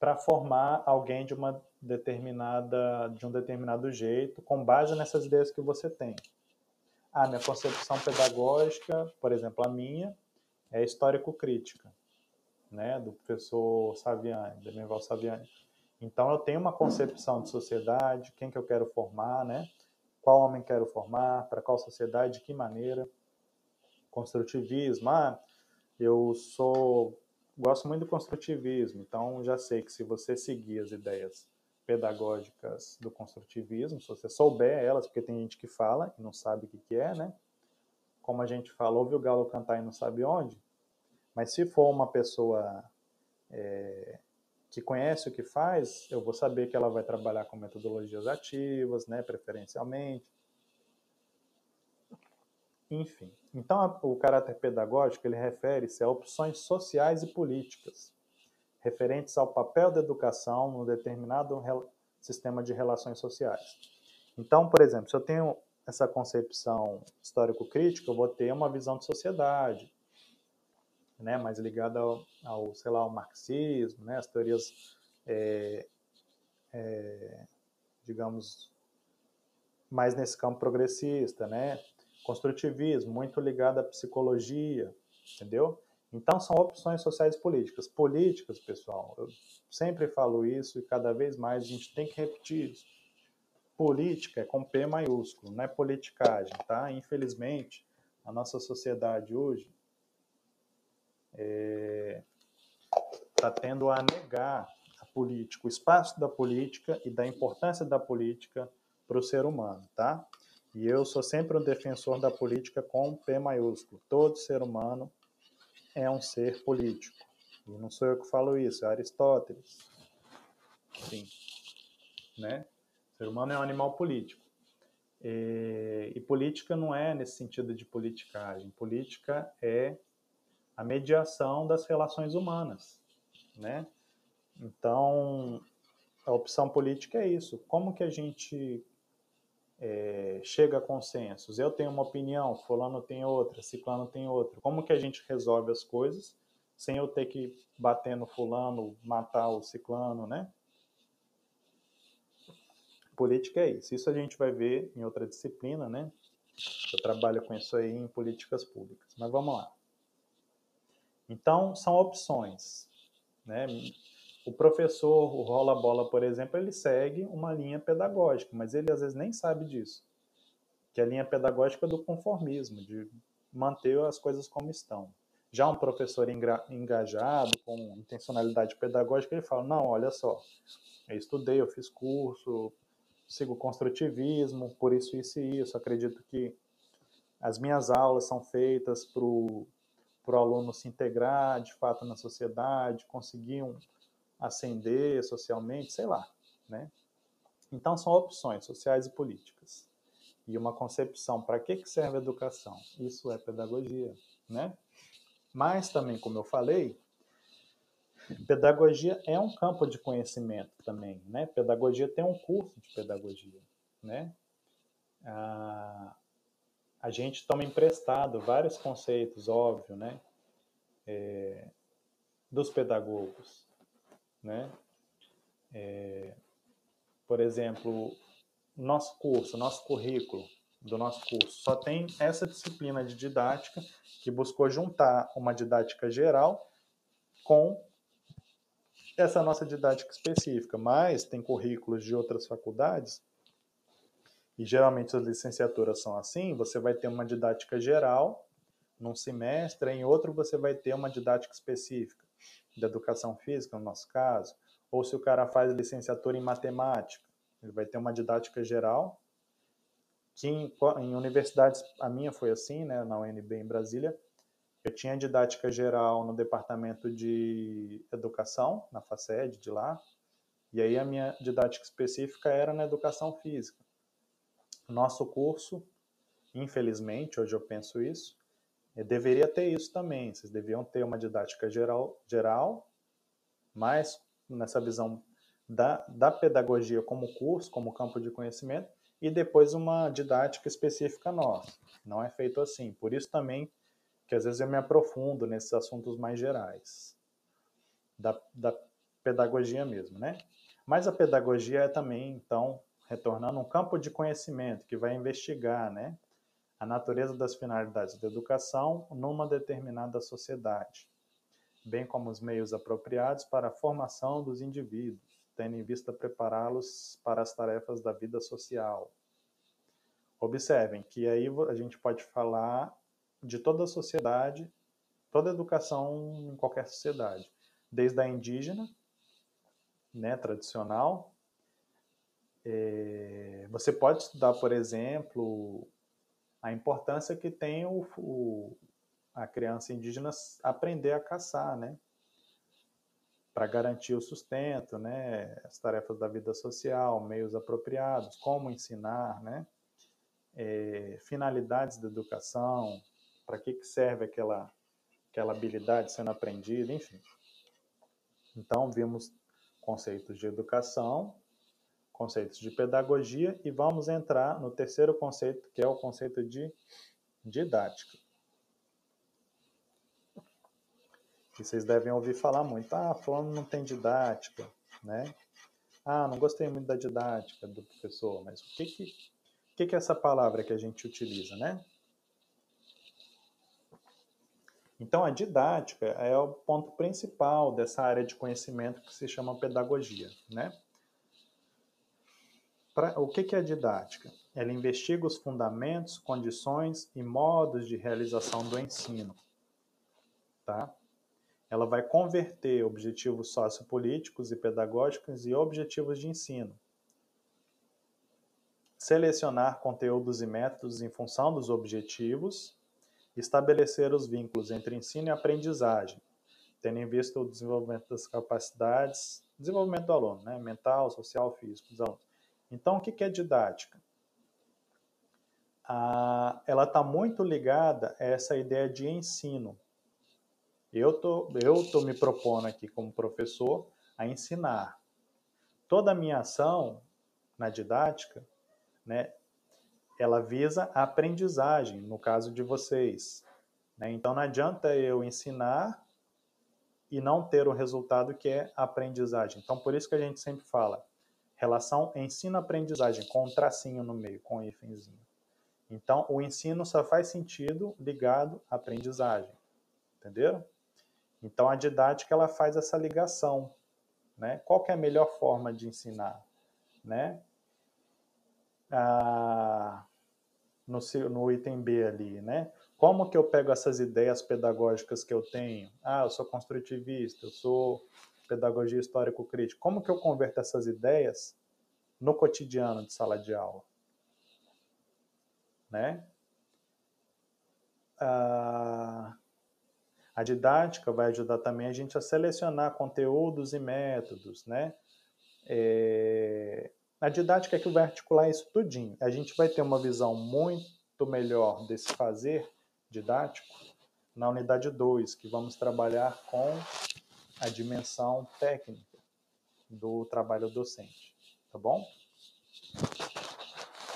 Speaker 1: para formar alguém de uma determinada de um determinado jeito, com base nessas ideias que você tem. A minha concepção pedagógica, por exemplo, a minha, é histórico-crítica, né, do professor Saviani, Demival Saviani. Então eu tenho uma concepção de sociedade, quem que eu quero formar, né? Qual homem quero formar, para qual sociedade, de que maneira. Construtivismo, ah, eu sou gosto muito do construtivismo, então já sei que se você seguir as ideias pedagógicas do construtivismo, se você souber elas, porque tem gente que fala e não sabe o que, que é, né? Como a gente fala, ouve o galo cantar e não sabe onde, mas se for uma pessoa é, que conhece o que faz, eu vou saber que ela vai trabalhar com metodologias ativas, né, preferencialmente. Enfim, então o caráter pedagógico ele refere-se a opções sociais e políticas referentes ao papel da educação num determinado sistema de relações sociais. Então, por exemplo, se eu tenho essa concepção histórico-crítica, eu vou ter uma visão de sociedade, né, mais ligada ao, ao, sei lá, ao marxismo, né, as teorias, é, é, digamos, mais nesse campo progressista, né, construtivismo, muito ligado à psicologia, entendeu? Então são opções sociais políticas. Políticas, pessoal, eu sempre falo isso e cada vez mais a gente tem que repetir isso. Política é com P maiúsculo, não é politicagem, tá? Infelizmente, a nossa sociedade hoje está é, tá tendo a negar a política, o espaço da política e da importância da política para o ser humano, tá? E eu sou sempre um defensor da política com P maiúsculo. Todo ser humano é um ser político. E não sou eu que falo isso, é Aristóteles. Sim. Né? O ser humano é um animal político. E, e política não é nesse sentido de politicagem. Política é a mediação das relações humanas, né? Então, a opção política é isso. Como que a gente é, chega a consensos? Eu tenho uma opinião, fulano tem outra, ciclano tem outra. Como que a gente resolve as coisas sem eu ter que bater no fulano, matar o ciclano, né? Política é isso. Isso a gente vai ver em outra disciplina, né? Eu trabalho com isso aí em políticas públicas. Mas vamos lá. Então, são opções. Né? O professor, o rola-bola, por exemplo, ele segue uma linha pedagógica, mas ele às vezes nem sabe disso. Que é a linha pedagógica do conformismo, de manter as coisas como estão. Já um professor engajado, com intencionalidade pedagógica, ele fala: não, olha só, eu estudei, eu fiz curso, sigo construtivismo, por isso, isso e isso. Acredito que as minhas aulas são feitas para o aluno se integrar de fato na sociedade, conseguir um, ascender socialmente, sei lá, né? Então são opções sociais e políticas. E uma concepção para que, que serve a educação? Isso é pedagogia, né? Mas também, como eu falei, pedagogia é um campo de conhecimento também, né? Pedagogia tem um curso de pedagogia, né? Ah, a gente toma emprestado vários conceitos, óbvio, né? É, dos pedagogos, né? É, por exemplo, nosso curso, nosso currículo do nosso curso só tem essa disciplina de didática que buscou juntar uma didática geral com essa nossa didática específica, mas tem currículos de outras faculdades e geralmente as licenciaturas são assim, você vai ter uma didática geral num semestre, em outro você vai ter uma didática específica, de educação física, no nosso caso, ou se o cara faz licenciatura em matemática, ele vai ter uma didática geral, que em, em universidades, a minha foi assim, né, na UNB em Brasília, Eu tinha didática geral no departamento de educação, na FACED de lá, e aí a minha didática específica era na educação física. Nosso curso, infelizmente, hoje eu penso isso, deveria ter isso também. Vocês deviam ter uma didática geral, geral mas nessa visão da, da pedagogia como curso, como campo de conhecimento, e depois uma didática específica nossa. Não é feito assim. Por isso também que às vezes eu me aprofundo nesses assuntos mais gerais da, da pedagogia mesmo, né? Mas a pedagogia é também, então, retornando um campo de conhecimento que vai investigar, né, a natureza das finalidades da educação numa determinada sociedade, bem como os meios apropriados para a formação dos indivíduos, tendo em vista prepará-los para as tarefas da vida social. Observem que aí a gente pode falar de toda a sociedade, toda a educação em qualquer sociedade, desde a indígena, né, tradicional. É, você pode estudar, por exemplo, a importância que tem o, o, a criança indígena aprender a caçar, né? Para garantir o sustento, né? As tarefas da vida social, meios apropriados, como ensinar, né? É, finalidades da educação, para que, que serve aquela, aquela habilidade sendo aprendida, enfim. Então, vimos conceitos de educação, conceitos de pedagogia e vamos entrar no terceiro conceito, que é o conceito de didática. E vocês devem ouvir falar muito, ah, fulano não tem didática, né? Ah, não gostei muito da didática do professor, mas o que que, o que, que é essa palavra que a gente utiliza, né? Então, a didática é o ponto principal dessa área de conhecimento que se chama pedagogia. Né? Pra, o que, que é didática? Ela investiga os fundamentos, condições e modos de realização do ensino. Tá? Ela vai converter objetivos sociopolíticos e pedagógicos em objetivos de ensino. Selecionar conteúdos e métodos em função dos objetivos estabelecer os vínculos entre ensino e aprendizagem, tendo em vista o desenvolvimento das capacidades, desenvolvimento do aluno, né, mental, social, físico dos alunos. Então, o que é didática? Ah, ela está muito ligada a essa ideia de ensino. Eu tô, eu tô me propondo aqui como professor a ensinar. Toda a minha ação na didática, né, ela visa a aprendizagem, no caso de vocês. Né? Então não adianta eu ensinar e não ter o resultado que é a aprendizagem. Então por isso que a gente sempre fala relação ensino-aprendizagem, com um tracinho no meio, com um hífenzinho. Então o ensino só faz sentido ligado à aprendizagem, entenderam? Então a didática ela faz essa ligação, né? Qual é a melhor forma de ensinar, né? Ah, no, no item B ali, né? Como que eu pego essas ideias pedagógicas que eu tenho? Ah, eu sou construtivista, eu sou pedagogia histórico-crítica. Como que eu converto essas ideias no cotidiano de sala de aula? Né? Ah, a didática vai ajudar também a gente a selecionar conteúdos e métodos, né? É, a didática é que vai articular isso tudinho. A gente vai ter uma visão muito melhor desse fazer didático na unidade 2, que vamos trabalhar com a dimensão técnica do trabalho docente, tá bom?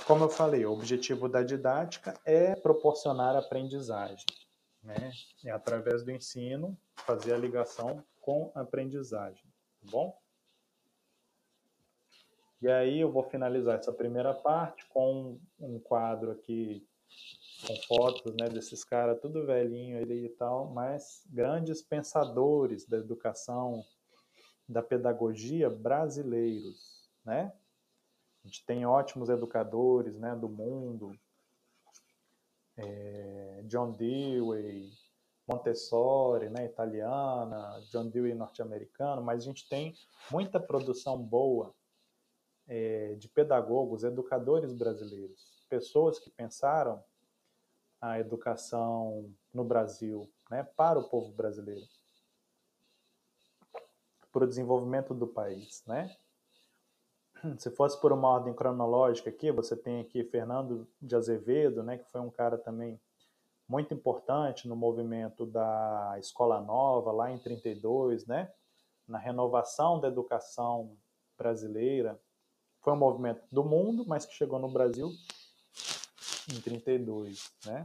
Speaker 1: Como eu falei, o objetivo da didática é proporcionar aprendizagem, né? É através do ensino fazer a ligação com a aprendizagem, tá bom? E aí eu vou finalizar essa primeira parte com um quadro aqui com fotos né, desses caras, tudo velhinho ali e tal, mas grandes pensadores da educação, da pedagogia brasileiros, né? A gente tem ótimos educadores né, do mundo, é, John Dewey, Montessori, né, italiana, John Dewey norte-americano, mas a gente tem muita produção boa é, de pedagogos, educadores brasileiros, pessoas que pensaram a educação no Brasil né, para o povo brasileiro, para o desenvolvimento do país, né? Se fosse por uma ordem cronológica aqui, você tem aqui Fernando de Azevedo, né, que foi um cara também muito importante no movimento da Escola Nova, lá em 32, né? na renovação da educação brasileira. Foi um movimento do mundo, mas que chegou no Brasil em 32, né?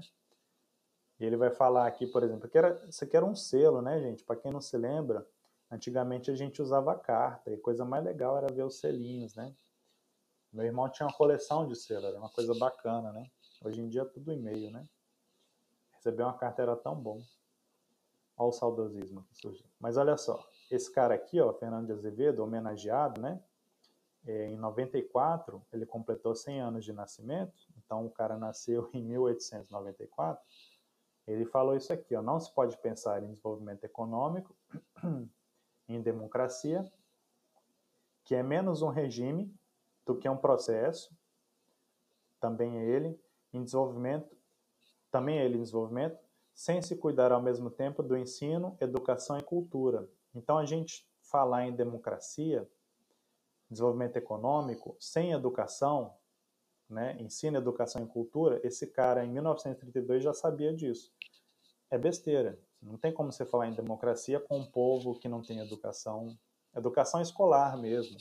Speaker 1: E ele vai falar aqui, por exemplo, que era, isso aqui era um selo, né, gente? Para quem não se lembra, antigamente a gente usava carta e coisa mais legal era ver os selinhos, né? Meu irmão tinha uma coleção de selo, era uma coisa bacana, né? Hoje em dia é tudo e-mail, né? Receber uma carta era tão bom. Olha o saudosismo que surgiu. Mas olha só, esse cara aqui, ó, Fernando de Azevedo, homenageado, né? É, em 94, ele completou 100 anos de nascimento, então o cara nasceu em 1894. Ele falou isso aqui, ó, não se pode pensar em desenvolvimento econômico, em democracia, que é menos um regime do que um processo, também é ele, em desenvolvimento, também é ele em desenvolvimento, sem se cuidar ao mesmo tempo do ensino, educação e cultura. Então, a gente falar em democracia, desenvolvimento econômico, sem educação, né, ensino, educação e cultura, esse cara em 1932 já sabia disso. É besteira. Não tem como você falar em democracia com um povo que não tem educação, educação escolar mesmo,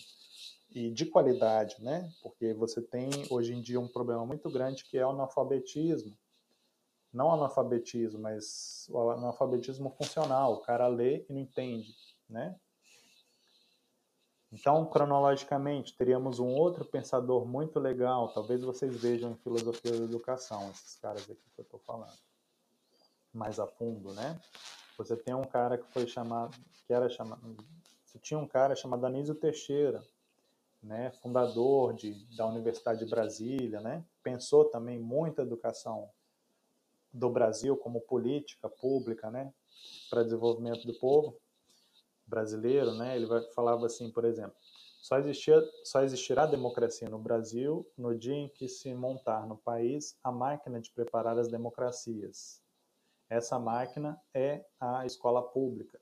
Speaker 1: e de qualidade, né? Porque você tem hoje em dia um problema muito grande que é o analfabetismo não analfabetismo, mas o analfabetismo funcional, o cara lê e não entende, né? Então, cronologicamente, teríamos um outro pensador muito legal, talvez vocês vejam em filosofia da educação, esses caras aqui que eu estou falando, mais a fundo, né? Você tem um cara que foi chamado, que era chamado, você tinha um cara chamado Anísio Teixeira, né, fundador de, da Universidade de Brasília, né? Pensou também muito a educação do Brasil como política pública, né, para desenvolvimento do povo brasileiro, né? Ele vai falava assim, por exemplo, só existia só existirá democracia no Brasil no dia em que se montar no país a máquina de preparar as democracias. Essa máquina é a escola pública.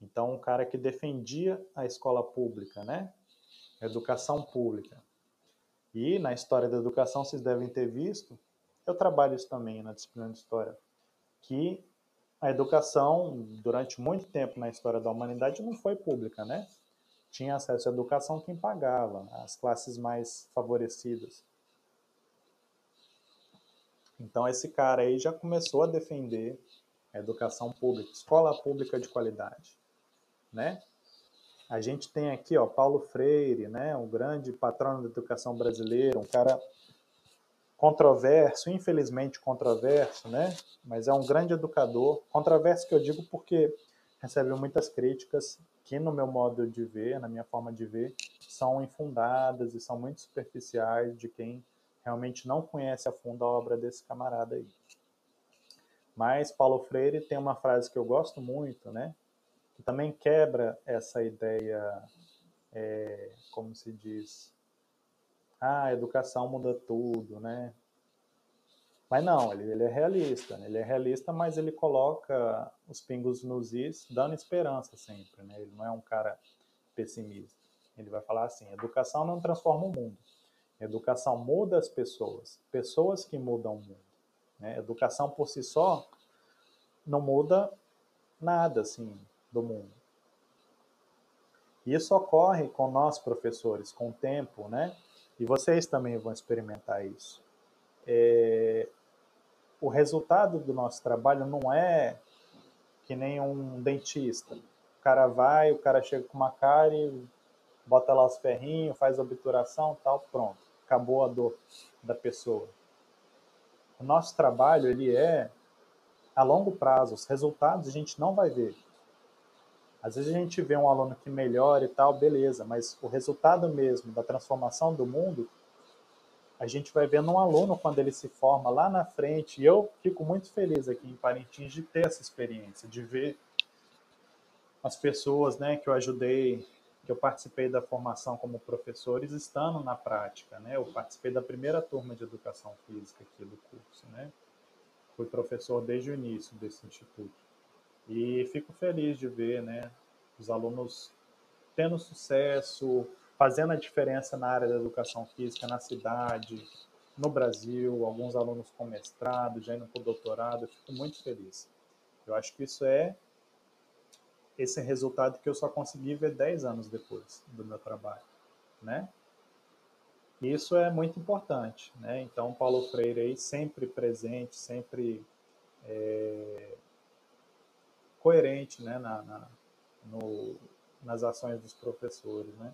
Speaker 1: Então, um cara que defendia a escola pública, né? Educação pública. E na história da educação, vocês devem ter visto eu trabalho isso também na disciplina de história, que a educação, durante muito tempo na história da humanidade, não foi pública, né? Tinha acesso à educação quem pagava, as classes mais favorecidas. Então esse cara aí já começou a defender a educação pública, escola pública de qualidade, né? A gente tem aqui, ó, Paulo Freire, né, um grande patrono da educação brasileira, um cara controverso, infelizmente controverso, né? Mas é um grande educador. Controverso que eu digo porque recebe muitas críticas que, no meu modo de ver, na minha forma de ver, são infundadas e são muito superficiais de quem realmente não conhece a fundo a obra desse camarada aí. Mas Paulo Freire tem uma frase que eu gosto muito, né? Que também quebra essa ideia, é, como se diz, ah, a educação muda tudo, né? Mas não, ele, ele é realista, né? ele é realista, mas ele coloca os pingos nos is, dando esperança sempre, né? Ele não é um cara pessimista. Ele vai falar assim: educação não transforma o mundo. Educação muda as pessoas, pessoas que mudam o mundo. Né? Educação por si só não muda nada assim do mundo. Isso ocorre com nós professores, com o tempo, né? E vocês também vão experimentar isso. É, o resultado do nosso trabalho não é que nem um dentista. O cara vai, o cara chega com uma cárie, bota lá os ferrinhos, faz a obturação, tal, pronto. Acabou a dor da pessoa. O nosso trabalho, ele é a longo prazo. Os resultados a gente não vai ver. Às vezes a gente vê um aluno que melhora e tal, beleza, mas o resultado mesmo da transformação do mundo, a gente vai ver num aluno quando ele se forma lá na frente. E eu fico muito feliz aqui em Parintins de ter essa experiência, de ver as pessoas né, que eu ajudei, que eu participei da formação como professores, estando na prática. Né? Eu participei da primeira turma de educação física aqui do curso. Né? fui professor desde o início desse instituto. E fico feliz de ver né, os alunos tendo sucesso, fazendo a diferença na área da educação física na cidade, no Brasil, alguns alunos com mestrado, já indo para o doutorado, eu fico muito feliz. Eu acho que isso é esse resultado que eu só consegui ver 10 anos depois do meu trabalho, né? Isso é muito importante, né? Então, Paulo Freire aí sempre presente, sempre é, coerente, né, na, na no, nas ações dos professores, né?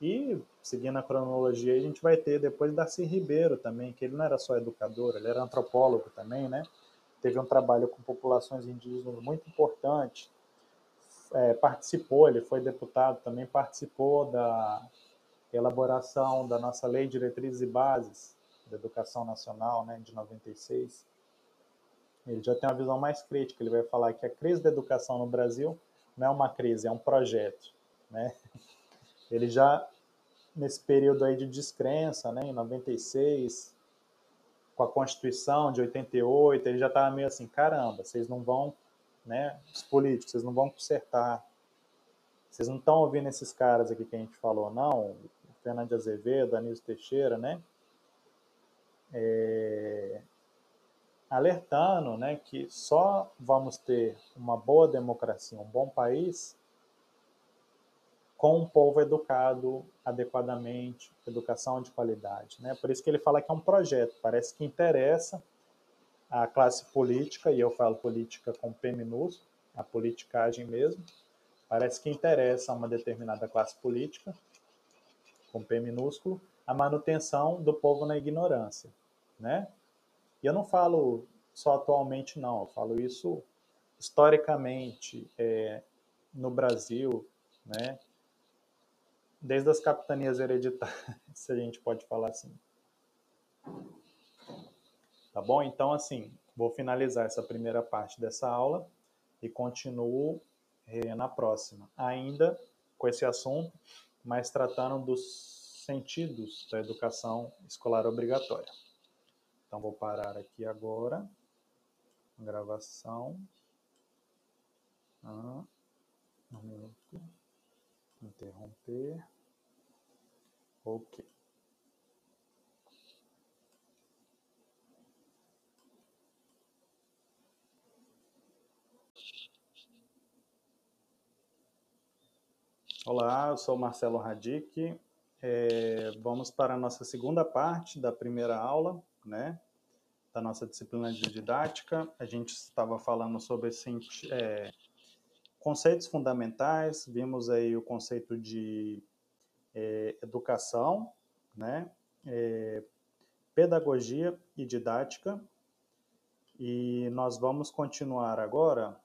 Speaker 1: E, seguindo a cronologia, a gente vai ter depois Darcy Ribeiro também, que ele não era só educador, ele era antropólogo também, né? Teve um trabalho com populações indígenas muito importante, é, participou, ele foi deputado, também participou da elaboração da nossa Lei de Diretrizes e Bases da Educação Nacional, né, de 96. Ele já tem uma visão mais crítica, ele vai falar que a crise da educação no Brasil não é uma crise, é um projeto, né? Ele já nesse período aí de descrença, né, em 96, com a Constituição de 88, ele já estava meio assim, caramba, vocês não vão né? Os políticos, vocês não vão consertar. Vocês não estão ouvindo esses caras aqui que a gente falou, não? Fernando Azevedo, Anísio Teixeira, né? É... Alertando, né, que só vamos ter uma boa democracia, um bom país, com um povo educado adequadamente, educação de qualidade. Né? Por isso que ele fala que é um projeto, parece que interessa a classe política, e eu falo política com P minúsculo, a politicagem mesmo, parece que interessa a uma determinada classe política, com P minúsculo, a manutenção do povo na ignorância, né? E eu não falo só atualmente, não, eu falo isso historicamente é, no Brasil, né? Desde as capitanias hereditárias, se a gente pode falar assim. Tá bom? Então, assim, vou finalizar essa primeira parte dessa aula e continuo eh, na próxima, ainda com esse assunto, mas tratando dos sentidos da educação escolar obrigatória. Então, vou parar aqui agora. Gravação. Ah, um minuto. Interromper. Ok. Olá, eu sou Marcelo Radic. É, vamos para a nossa segunda parte da primeira aula, né? Da nossa disciplina de didática. A gente estava falando sobre é, conceitos fundamentais, vimos aí o conceito de é, educação, né? É, pedagogia e didática. E nós vamos continuar agora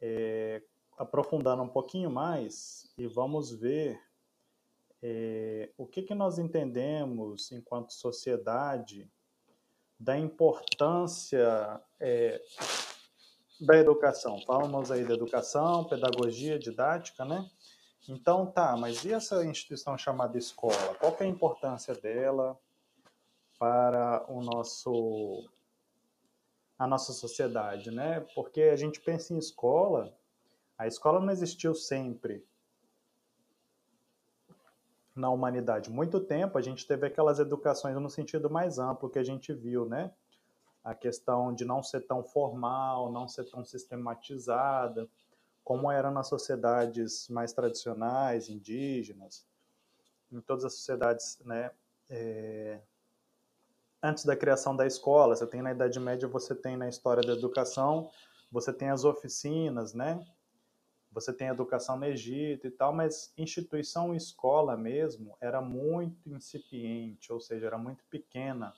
Speaker 1: é, aprofundando um pouquinho mais e vamos ver é, o que, que nós entendemos enquanto sociedade da importância é, da educação. Falamos aí da educação, pedagogia, didática, né? Então, tá, mas e essa instituição chamada escola? Qual é a importância dela para o nosso a nossa sociedade, né? Porque a gente pensa em escola, a escola não existiu sempre na humanidade. Muito tempo a gente teve aquelas educações no sentido mais amplo que a gente viu, né? A questão de não ser tão formal, não ser tão sistematizada, como era nas sociedades mais tradicionais, indígenas, em todas as sociedades, né? É... Antes da criação da escola, você tem na Idade Média, você tem na história da educação, você tem as oficinas, né? Você tem educação no Egito e tal, mas instituição escola mesmo era muito incipiente, ou seja, era muito pequena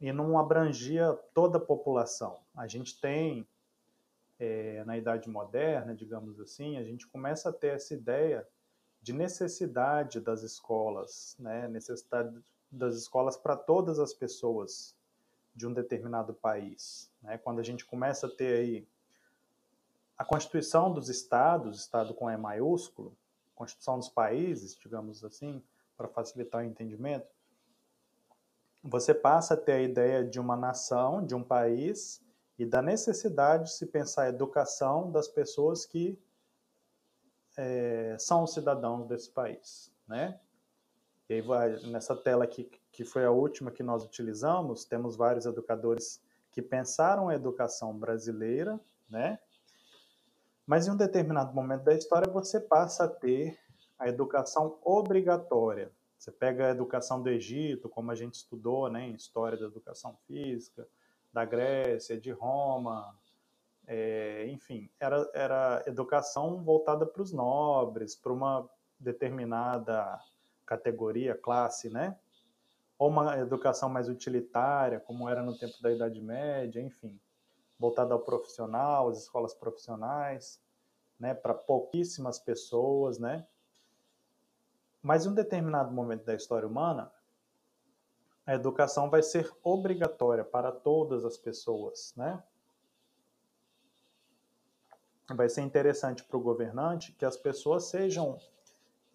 Speaker 1: e não abrangia toda a população. A gente tem, é, na Idade Moderna, digamos assim, a gente começa a ter essa ideia de necessidade das escolas, né? necessidade das escolas para todas as pessoas de um determinado país. Né? Quando a gente começa a ter aí a Constituição dos Estados, Estado com E maiúsculo, Constituição dos países, digamos assim, para facilitar o entendimento, você passa a ter a ideia de uma nação, de um país e da necessidade de se pensar a educação das pessoas que é, são cidadãos desse país, né? E aí nessa tela aqui, que foi a última que nós utilizamos, temos vários educadores que pensaram a educação brasileira, né? Mas em um determinado momento da história você passa a ter a educação obrigatória. Você pega a educação do Egito, como a gente estudou, né, em história da educação física, da Grécia, de Roma, é, enfim, era, era educação voltada para os nobres, para uma determinada categoria, classe, né? Ou uma educação mais utilitária, como era no tempo da Idade Média, enfim voltada ao profissional, às escolas profissionais, né, para pouquíssimas pessoas, né? Mas em um determinado momento da história humana, a educação vai ser obrigatória para todas as pessoas, né? Vai ser interessante para o governante que as pessoas sejam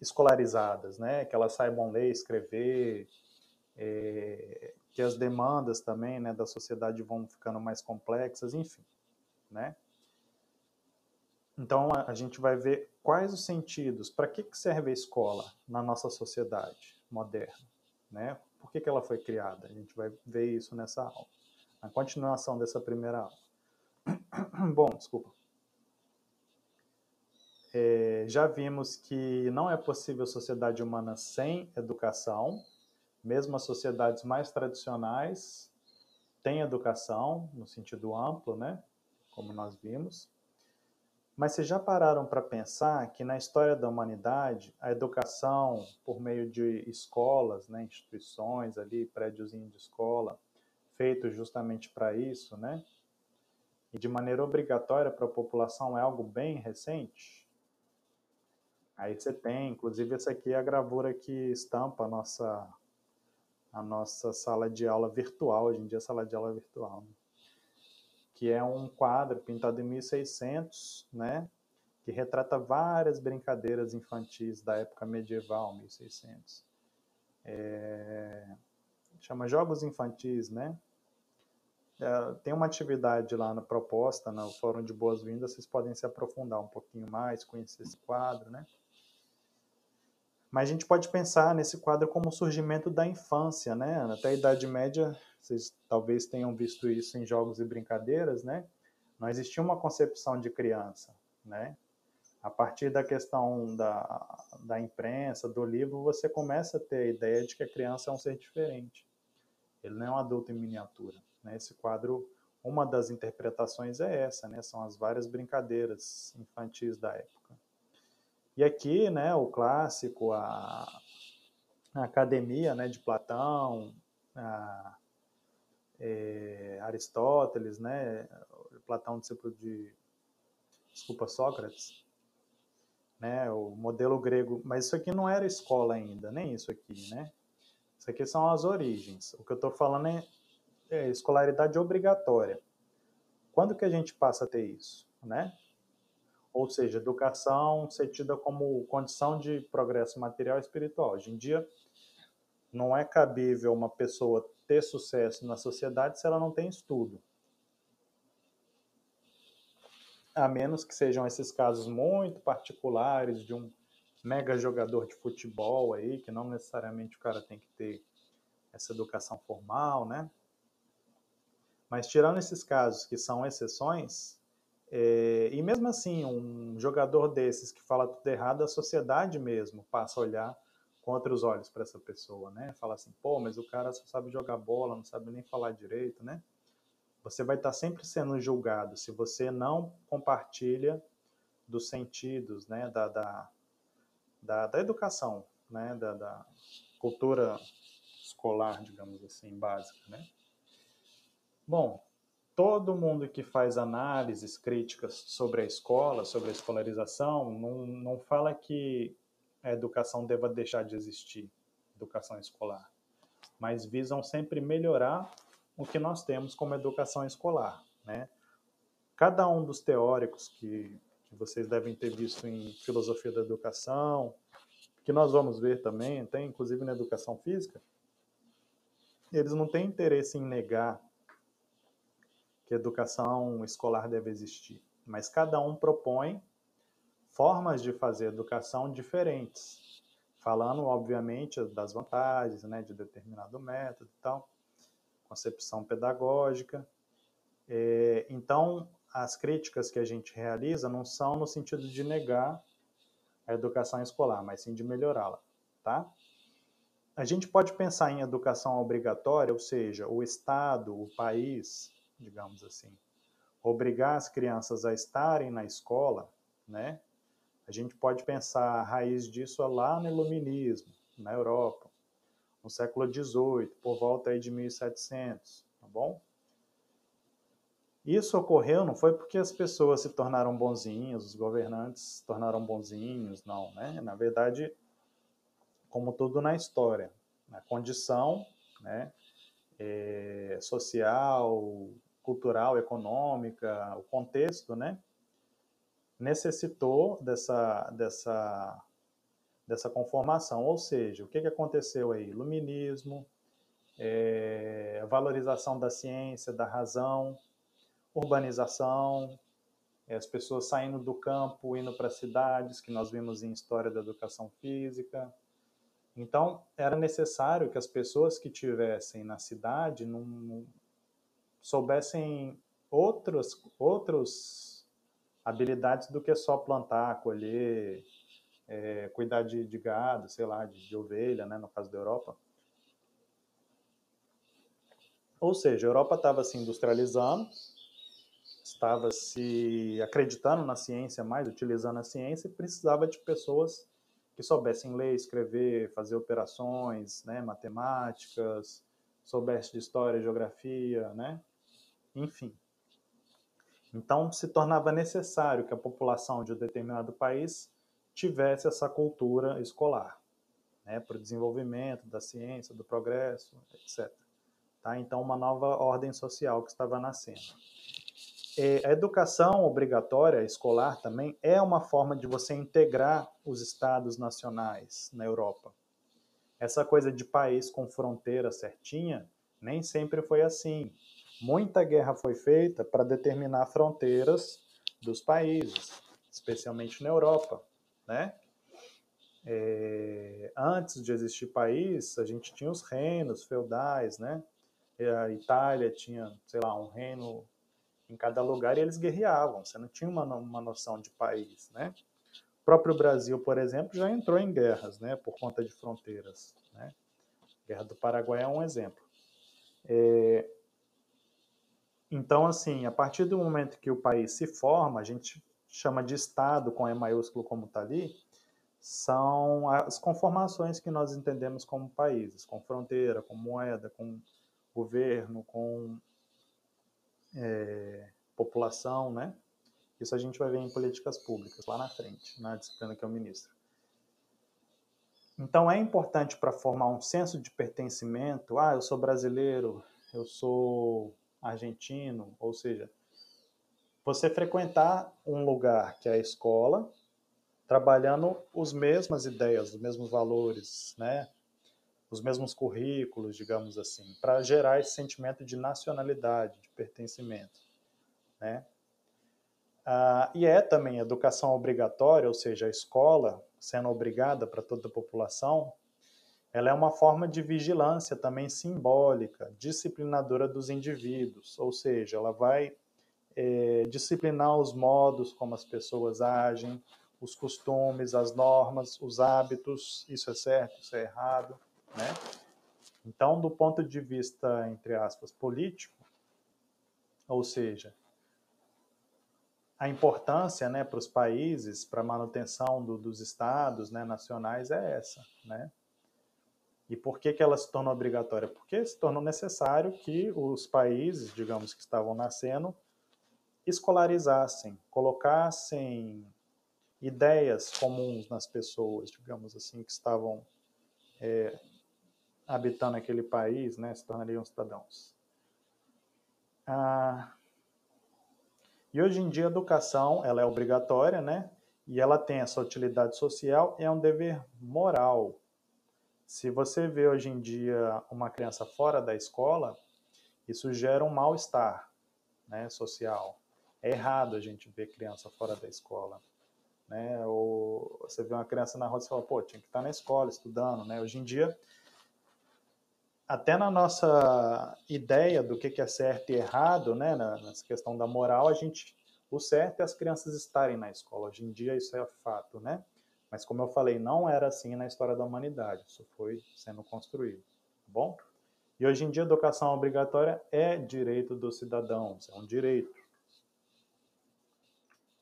Speaker 1: escolarizadas, né? Que elas saibam ler, escrever, é, que as demandas também né, da sociedade vão ficando mais complexas, enfim. Né? Então, a, gente vai ver quais os sentidos, para que, que serve a escola na nossa sociedade moderna, né? Por que, que ela foi criada? A gente vai ver isso nessa aula, na continuação dessa primeira aula. Bom, desculpa. É, já vimos que não é possível sociedade humana sem educação, mesmo as sociedades mais tradicionais têm educação, no sentido amplo, né? Como nós vimos. Mas vocês já pararam para pensar que na história da humanidade, a educação, por meio de escolas, né, instituições ali, prédiozinho de escola, feito justamente para isso, né? E de maneira obrigatória para a população é algo bem recente? Aí você tem, inclusive essa aqui é a gravura que estampa a nossa a nossa sala de aula virtual, hoje em dia é sala de aula virtual, né? que é um quadro pintado em 1600, né, que retrata várias brincadeiras infantis da época medieval, 1600. É, chama Jogos Infantis, né? É, tem uma atividade lá na proposta, no Fórum de Boas-Vindas, vocês podem se aprofundar um pouquinho mais, conhecer esse quadro, né? Mas a gente pode pensar nesse quadro como o surgimento da infância, né? Até a Idade Média, vocês talvez tenham visto isso em jogos e brincadeiras, né? Não existia uma concepção de criança, né? A partir da questão da, da imprensa, do livro, você começa a ter a ideia de que a criança é um ser diferente. Ele não é um adulto em miniatura. Né? Esse quadro, uma das interpretações é essa, né? São as várias brincadeiras infantis da época. E aqui, né, o clássico, a, a academia né, de Platão, a, é, Aristóteles, né, Platão, discípulo de, desculpa, Sócrates, né, o modelo grego, mas isso aqui não era escola ainda, nem isso aqui, né, isso aqui são as origens, o que eu estou falando é, é escolaridade obrigatória. Quando que a gente passa a ter isso, né? Ou seja, educação ser tida como condição de progresso material e espiritual. Hoje em dia, não é cabível uma pessoa ter sucesso na sociedade se ela não tem estudo. A menos que sejam esses casos muito particulares de um mega jogador de futebol aí, que não necessariamente o cara tem que ter essa educação formal, né? Mas tirando esses casos que são exceções, é, e mesmo assim, um jogador desses que fala tudo errado, a sociedade mesmo passa a olhar com outros olhos para essa pessoa, né? Fala assim, pô, mas o cara só sabe jogar bola, não sabe nem falar direito, né? Você vai estar sempre sendo julgado se você não compartilha dos sentidos, né? Da, da, da, da educação, né? Da, da cultura escolar, digamos assim, básica, né? Bom, todo mundo que faz análises críticas sobre a escola, sobre a escolarização, não, não fala que a educação deva deixar de existir, educação escolar, mas visam sempre melhorar o que nós temos como educação escolar, né? Cada um dos teóricos que, que vocês devem ter visto em filosofia da educação, que nós vamos ver também, tem inclusive na educação física, eles não têm interesse em negar que educação escolar deve existir, mas cada um propõe formas de fazer educação diferentes, falando, obviamente, das vantagens né, de determinado método e tal, concepção pedagógica. É, então, as críticas que a gente realiza não são no sentido de negar a educação escolar, mas sim de melhorá-la, tá? A gente pode pensar em educação obrigatória, ou seja, o Estado, o país, digamos assim, obrigar as crianças a estarem na escola, né? A gente pode pensar a raiz disso lá no Iluminismo, na Europa, no século XVIII, por volta aí de 1700, tá bom? Isso ocorreu não foi porque as pessoas se tornaram bonzinhos, os governantes se tornaram bonzinhos, não, né? Na verdade, como tudo na história, a condição, né, é, social, cultural, econômica, o contexto, né, necessitou dessa, dessa, dessa conformação. Ou seja, o que, que aconteceu aí? Iluminismo, é, valorização da ciência, da razão, urbanização, é, as pessoas saindo do campo, indo para cidades, que nós vimos em História da Educação Física. Então, era necessário que as pessoas que tivessem na cidade não soubessem outros, outros habilidades do que só plantar, colher, é, cuidar de, de, gado, sei lá, de, de ovelha, né, no caso da Europa. Ou seja, a Europa estava se industrializando, estava se acreditando na ciência mais, utilizando a ciência, e precisava de pessoas que soubessem ler, escrever, fazer operações, né, matemáticas, soubesse de história, geografia, né, enfim. Então, se tornava necessário que a população de um determinado país tivesse essa cultura escolar, né, para o desenvolvimento da ciência, do progresso, etc. Tá? Então, uma nova ordem social que estava nascendo. É, a educação obrigatória escolar também é uma forma de você integrar os estados nacionais na Europa. Essa coisa de país com fronteira certinha nem sempre foi assim. Muita guerra foi feita para determinar fronteiras dos países, especialmente na Europa, né? É, antes de existir país, a gente tinha os reinos feudais, né? A Itália tinha, sei lá, um reino em cada lugar e eles guerreavam, você não tinha uma, uma noção de país, né? O próprio Brasil, por exemplo, já entrou em guerras, né, por conta de fronteiras, né? A Guerra do Paraguai é um exemplo. É... Então, assim, a partir do momento que o país se forma, a gente chama de Estado com E maiúsculo como está ali, são as conformações que nós entendemos como países, com fronteira, com moeda, com governo, com é, população, né? Isso a gente vai ver em políticas públicas lá na frente, na disciplina que eu ministro. Então é importante para formar um senso de pertencimento. Ah, eu sou brasileiro, eu sou argentino, ou seja, você frequentar um lugar que é a escola, trabalhando as mesmas ideias, os mesmos valores, né? os mesmos currículos, digamos assim, para gerar esse sentimento de nacionalidade, de pertencimento, né? Ah, e é também educação obrigatória, ou seja, a escola sendo obrigada para toda a população, ela é uma forma de vigilância também simbólica, disciplinadora dos indivíduos, ou seja, ela vai é, disciplinar os modos como as pessoas agem, os costumes, as normas, os hábitos, isso é certo, isso é errado, né? Então, do ponto de vista, entre aspas, político, ou seja, a importância né, para os países, para a manutenção do, dos estados né, nacionais é essa. Né? E por que, que ela se tornou obrigatória? Porque se tornou necessário que os países, digamos, que estavam nascendo, escolarizassem, colocassem ideias comuns nas pessoas, digamos assim, que estavam é, habitando aquele país, né, se tornariam cidadãos. Ah, e hoje em dia a educação ela é obrigatória, né, e ela tem essa utilidade social e é um dever moral. Se você vê hoje em dia uma criança fora da escola, isso gera um mal-estar né, social. É errado a gente ver criança fora da escola. Né? Ou você vê uma criança na rua e fala, pô, tinha que estar na escola estudando. Né? Hoje em dia, até na nossa ideia do que é certo e errado, né, nessa questão da moral, a gente, o certo é as crianças estarem na escola. Hoje em dia isso é fato, né? Mas como eu falei, não era assim na história da humanidade. Isso foi sendo construído, tá bom? E hoje em dia, educação obrigatória é direito dos cidadãos, é um direito.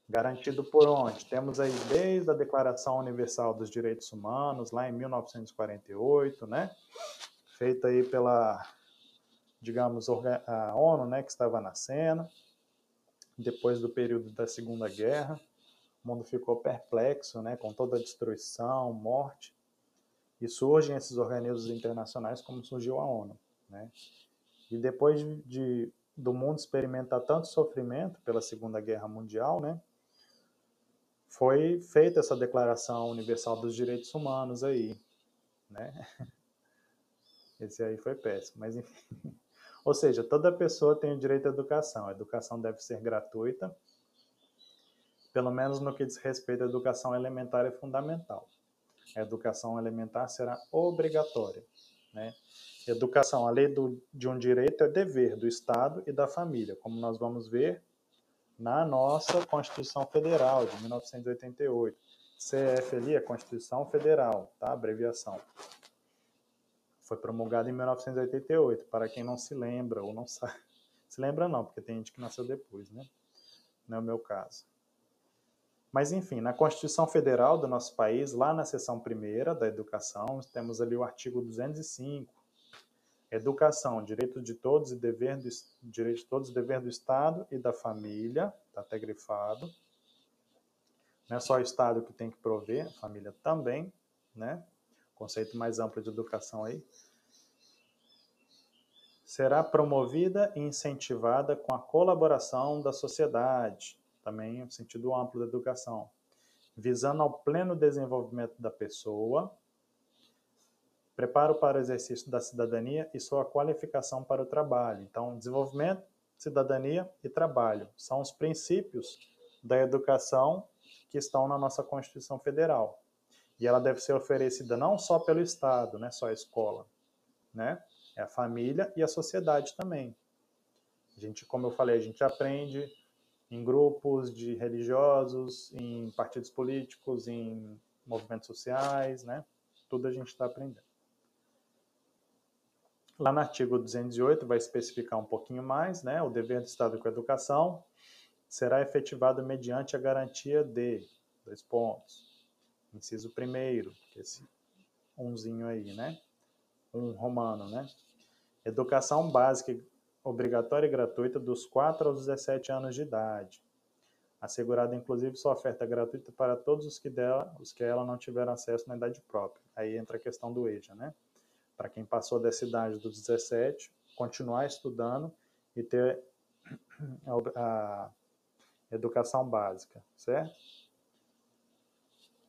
Speaker 1: Garantido por onde? Temos aí desde a Declaração Universal dos Direitos Humanos, lá em 1948, né? Feita aí pela, digamos, a ONU, né, que estava na cena, depois do período da Segunda Guerra o mundo ficou perplexo, né, com toda a destruição, morte, e surgem esses organismos internacionais como surgiu a ONU, né? E depois de, do mundo experimentar tanto sofrimento pela Segunda Guerra Mundial, né, foi feita essa Declaração Universal dos Direitos Humanos aí, né? Esse aí foi péssimo, mas enfim. Ou seja, toda pessoa tem o direito à educação. A educação deve ser gratuita pelo menos no que diz respeito à educação elementar e fundamental. A educação elementar será obrigatória. Né? Educação, a lei do, de um direito, é dever do Estado e da família, como nós vamos ver na nossa Constituição Federal de 1988. CF ali é Constituição Federal, tá? Abreviação. Foi promulgada em 1988, para quem não se lembra ou não sabe. Se lembra não, porque tem gente que nasceu depois, né? Não é o meu caso. Mas, enfim, na Constituição Federal do nosso país, lá na seção primeira da educação, temos ali o artigo 205. Educação, direito de todos e dever do, direito de todos dever do Estado e da família, está até grifado. Não é só o Estado que tem que prover, a família também, né? Conceito mais amplo de educação aí. Será promovida e incentivada com a colaboração da sociedade, também no sentido amplo da educação, visando ao pleno desenvolvimento da pessoa, preparo para o exercício da cidadania e sua qualificação para o trabalho. Então, desenvolvimento, cidadania e trabalho são os princípios da educação que estão na nossa Constituição Federal. E ela deve ser oferecida não só pelo Estado, né, só a escola, né? É a família e a sociedade também. A gente, como eu falei, a gente aprende em grupos de religiosos, em partidos políticos, em movimentos sociais, né? Tudo a gente está aprendendo. Lá no artigo 208 vai especificar um pouquinho mais, né? O dever do Estado com a educação será efetivado mediante a garantia de dois pontos. Inciso primeiro, esse umzinho aí, né? Um romano, né? Educação básica obrigatória e gratuita dos 4 aos 17 anos de idade. Assegurada, inclusive, sua oferta gratuita para todos os que, dela, os que ela não tiveram acesso na idade própria. Aí entra a questão do EJA, né? Para quem passou dessa idade dos 17, continuar estudando e ter a, a educação básica, certo?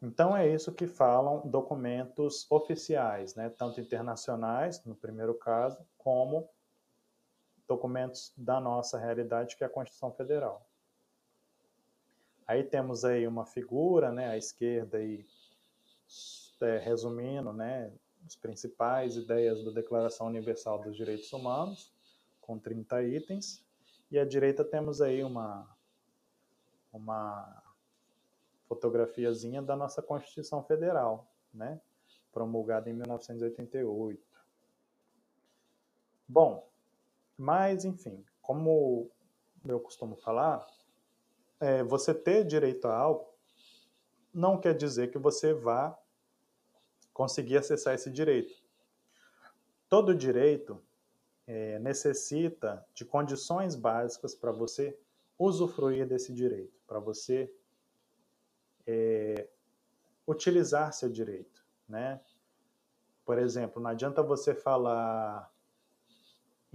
Speaker 1: Então é isso que falam documentos oficiais, né, tanto internacionais, no primeiro caso, como documentos da nossa realidade, que é a Constituição Federal. Aí temos aí uma figura, né, à esquerda aí, é, resumindo, né, as principais ideias da Declaração Universal dos Direitos Humanos, com 30 itens, e à direita temos aí uma uma fotografiazinha da nossa Constituição Federal, né, promulgada em 1988. Bom, mas, enfim, como eu costumo falar, é, você ter direito a algo não quer dizer que você vá conseguir acessar esse direito. Todo direito é, necessita de condições básicas para você usufruir desse direito, para você é, utilizar seu direito, né? Por exemplo, não adianta você falar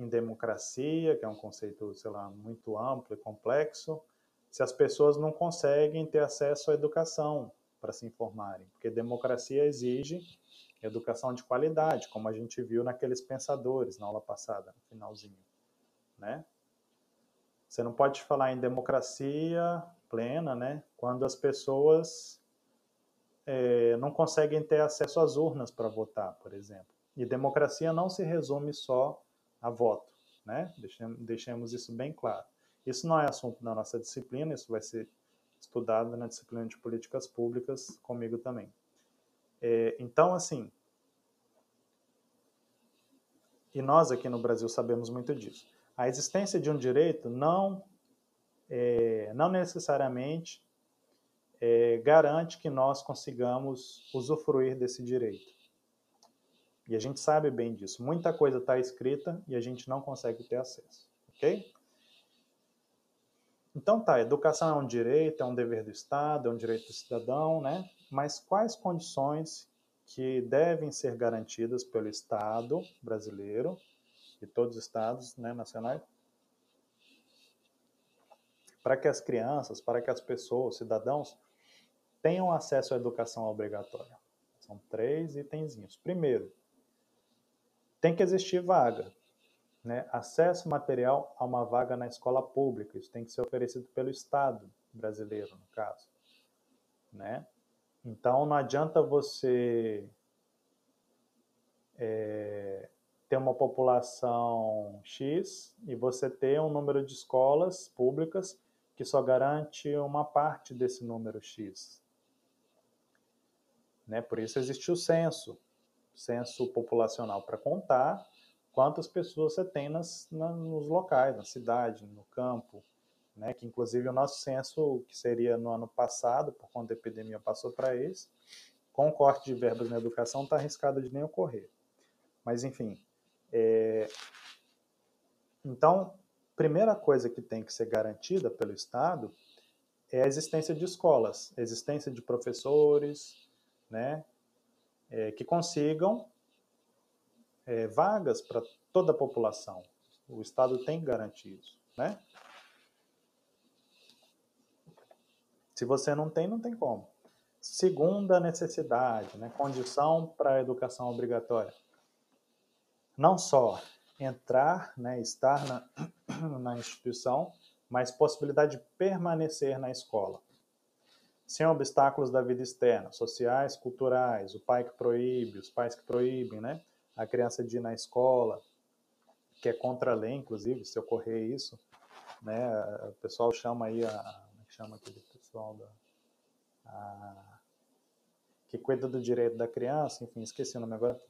Speaker 1: em democracia, que é um conceito, sei lá, muito amplo e complexo, se as pessoas não conseguem ter acesso à educação para se informarem, porque democracia exige educação de qualidade, como a gente viu naqueles pensadores na aula passada, no finalzinho, né? Você não pode falar em democracia plena, né? Quando as pessoas é, não conseguem ter acesso às urnas para votar, por exemplo. E democracia não se resume só a voto, né? Deixemos, deixemos isso bem claro. Isso não é assunto da nossa disciplina, isso vai ser estudado na disciplina de políticas públicas comigo também. É, então, assim, e nós aqui no Brasil sabemos muito disso. A existência de um direito não, é, não necessariamente é, garante que nós consigamos usufruir desse direito. E a gente sabe bem disso. Muita coisa está escrita e a gente não consegue ter acesso. Ok? Então tá, educação é um direito, é um dever do Estado, é um direito do cidadão, né? Mas quais condições que devem ser garantidas pelo Estado brasileiro e todos os estados né, nacionais para que as crianças, para que as pessoas, cidadãos, tenham acesso à educação obrigatória? São três itenzinhos. Primeiro, tem que existir vaga. Né? Acesso material a uma vaga na escola pública. Isso tem que ser oferecido pelo Estado brasileiro, no caso. Né? Então, não adianta você é, ter uma população X e você ter um número de escolas públicas que só garante uma parte desse número X. Né? Por isso existe o censo, censo populacional para contar quantas pessoas você tem nas, na, nos locais, na cidade, no campo, né? que inclusive o nosso censo, que seria no ano passado, por conta da epidemia, passou para esse, com o corte de verbas na educação, está arriscado de nem ocorrer. Mas, enfim. É... Então, primeira coisa que tem que ser garantida pelo Estado é a existência de escolas, existência de professores, né, é, que consigam é, vagas para toda a população. O Estado tem que garantir isso, né? Se você não tem, não tem como. Segunda necessidade, né? condição para a educação obrigatória. Não só entrar, né, estar na, na instituição, mas possibilidade de permanecer na escola. Sem obstáculos da vida externa, sociais, culturais, o pai que proíbe, os pais que proíbem, né? A criança de ir na escola, que é contra a lei, inclusive, se ocorrer isso, né? O pessoal chama aí a, é que chama aquele pessoal da, a, que cuida do direito da criança, enfim, esqueci o nome agora.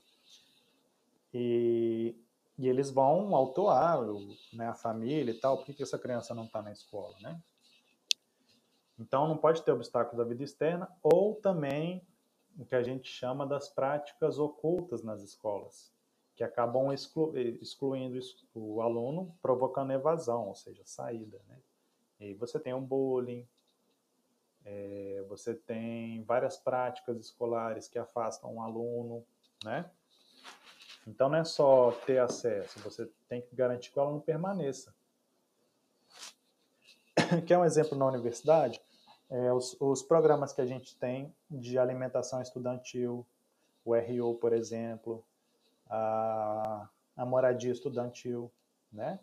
Speaker 1: E, e eles vão autuar né, a família e tal, por que essa criança não está na escola, né? Então, não pode ter obstáculo da vida externa ou também o que a gente chama das práticas ocultas nas escolas, que acabam exclu excluindo o aluno, provocando evasão, ou seja, saída. Né? E aí você tem o bullying, é, você tem várias práticas escolares que afastam um aluno, né? Então não é só ter acesso, você tem que garantir que o aluno permaneça. Quer um exemplo na universidade? É, os, os, programas que a gente tem de alimentação estudantil, o RU, por exemplo, a, a moradia estudantil, né?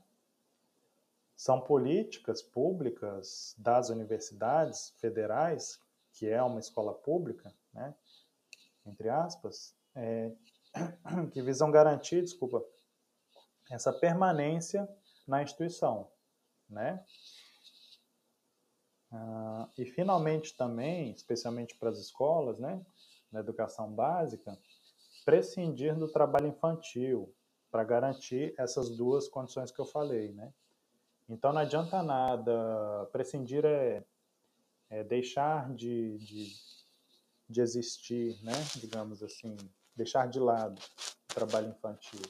Speaker 1: são políticas públicas das universidades federais, que é uma escola pública, né, entre aspas, é, que visam garantir, desculpa, essa permanência na instituição, né? Ah, e finalmente também, especialmente para as escolas, né, na educação básica, prescindir do trabalho infantil para garantir essas duas condições que eu falei, né? Então não adianta nada, prescindir é, é deixar de, de, de, existir, né? digamos assim, deixar de lado o trabalho infantil.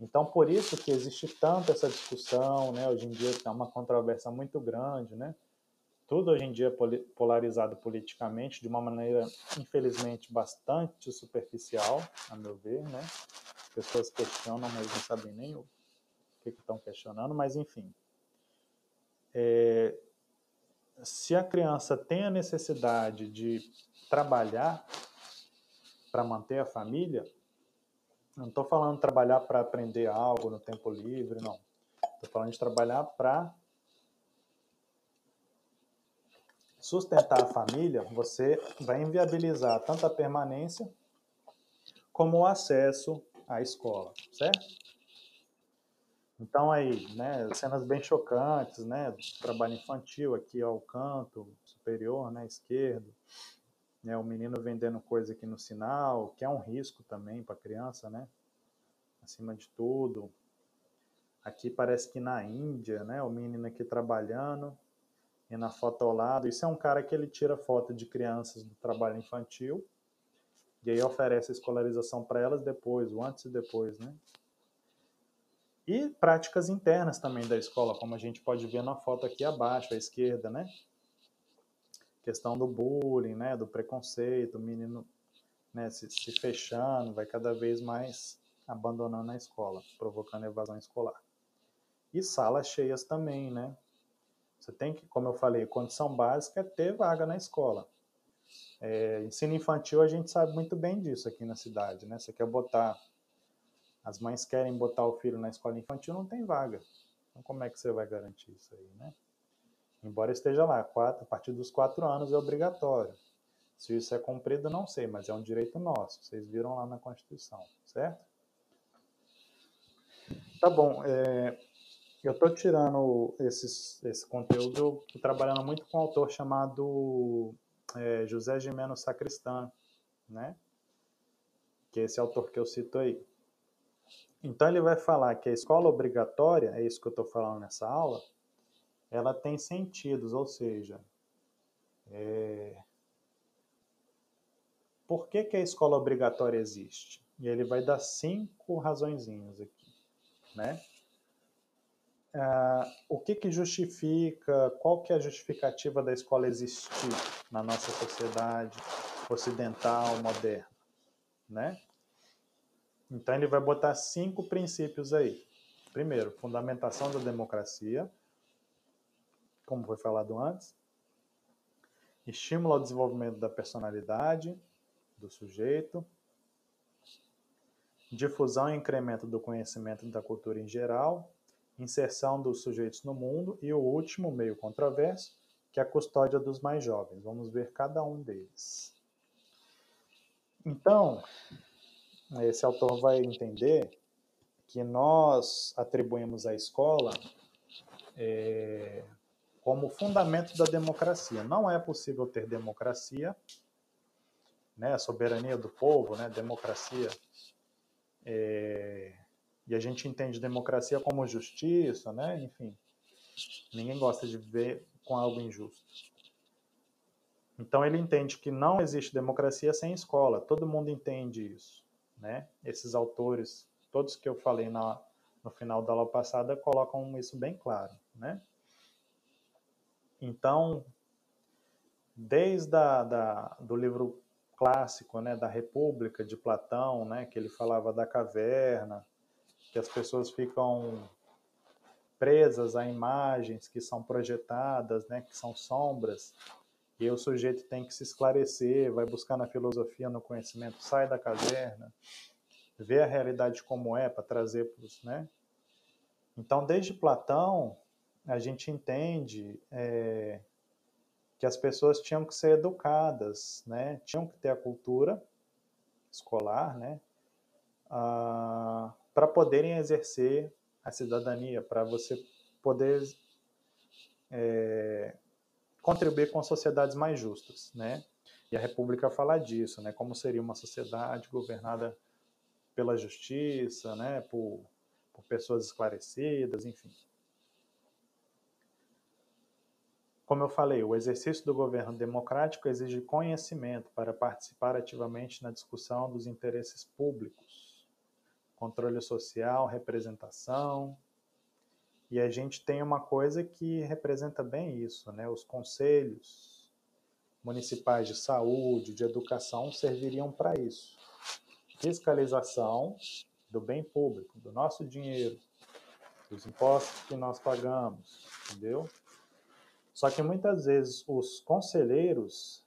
Speaker 1: Então por isso que existe tanto essa discussão, né? hoje em dia é uma controvérsia muito grande, né? Tudo hoje em dia polarizado politicamente de uma maneira, infelizmente, bastante superficial, a meu ver, né? As pessoas questionam, mas não sabem nem o que estão questionando, mas enfim. É, se a criança tem a necessidade de trabalhar para manter a família, não estou falando trabalhar para aprender algo no tempo livre, não. Estou falando de trabalhar para sustentar a família, você vai inviabilizar tanto a permanência como o acesso à escola, certo? Então aí, né, cenas bem chocantes, né, trabalho infantil aqui ao canto superior, né, esquerdo, né, o menino vendendo coisa aqui no sinal, que é um risco também para a criança, né, acima de tudo. Aqui parece que na Índia, né, o menino aqui trabalhando, e na foto ao lado, isso é um cara que ele tira foto de crianças do trabalho infantil, e aí oferece a escolarização para elas depois, o antes e depois, né? E práticas internas também da escola, como a gente pode ver na foto aqui abaixo, à esquerda, né? Questão do bullying, né? Do preconceito, o menino né, se, se fechando, vai cada vez mais abandonando a escola, provocando evasão escolar. E salas cheias também, né? Você tem que, como eu falei, condição básica é ter vaga na escola. É, ensino infantil, a gente sabe muito bem disso aqui na cidade, né? Você quer botar, as mães querem botar o filho na escola infantil, não tem vaga. Então, como é que você vai garantir isso aí, né? Embora esteja lá, quatro, a partir dos quatro anos é obrigatório. Se isso é cumprido, não sei, mas é um direito nosso. Vocês viram lá na Constituição, certo? Tá bom. É, eu estou tirando esses, esse conteúdo, estou trabalhando muito com um autor chamado é, José Gimeno Sacristan, né? Que é esse autor que eu cito aí. Então ele vai falar que a escola obrigatória, é isso que eu estou falando nessa aula, ela tem sentidos, ou seja, é... por que, que a escola obrigatória existe? E ele vai dar cinco razõezinhos aqui, né? Uh, o que, que justifica, qual que é a justificativa da escola existir na nossa sociedade ocidental, moderna, né? Então ele vai botar cinco princípios aí. Primeiro, fundamentação da democracia, como foi falado antes. Estímulo ao desenvolvimento da personalidade do sujeito. Difusão e incremento do conhecimento da cultura em geral, inserção dos sujeitos no mundo e o último, meio controverso, que é a custódia dos mais jovens. Vamos ver cada um deles. Então, esse autor vai entender que nós atribuímos à escola é, como fundamento da democracia. Não é possível ter democracia, né, soberania do povo, né, democracia é, e a gente entende democracia como justiça, né? Enfim, ninguém gosta de viver com algo injusto. Então ele entende que não existe democracia sem escola. Todo mundo entende isso, né? Esses autores, todos que eu falei na, no final da aula passada, colocam isso bem claro, né? Então, desde a, da, do livro clássico, né, da República de Platão, né, que ele falava da caverna, que as pessoas ficam presas a imagens que são projetadas, né, que são sombras, e o sujeito tem que se esclarecer, vai buscar na filosofia, no conhecimento, sai da caverna, vê a realidade como é para trazer para os, né? Então, desde Platão, a gente entende é, que as pessoas tinham que ser educadas, né? Tinham que ter a cultura escolar, né? Ah, para poderem exercer a cidadania, para você poder é, contribuir com sociedades mais justas, né? E a República fala disso, né? Como seria uma sociedade governada pela justiça, né? Por, por pessoas esclarecidas, enfim. Como eu falei, o exercício do governo democrático exige conhecimento para participar ativamente na discussão dos interesses públicos controle social, representação. E a gente tem uma coisa que representa bem isso, né? Os conselhos municipais de saúde, de educação serviriam para isso. Fiscalização do bem público, do nosso dinheiro, dos impostos que nós pagamos, entendeu? Só que muitas vezes os conselheiros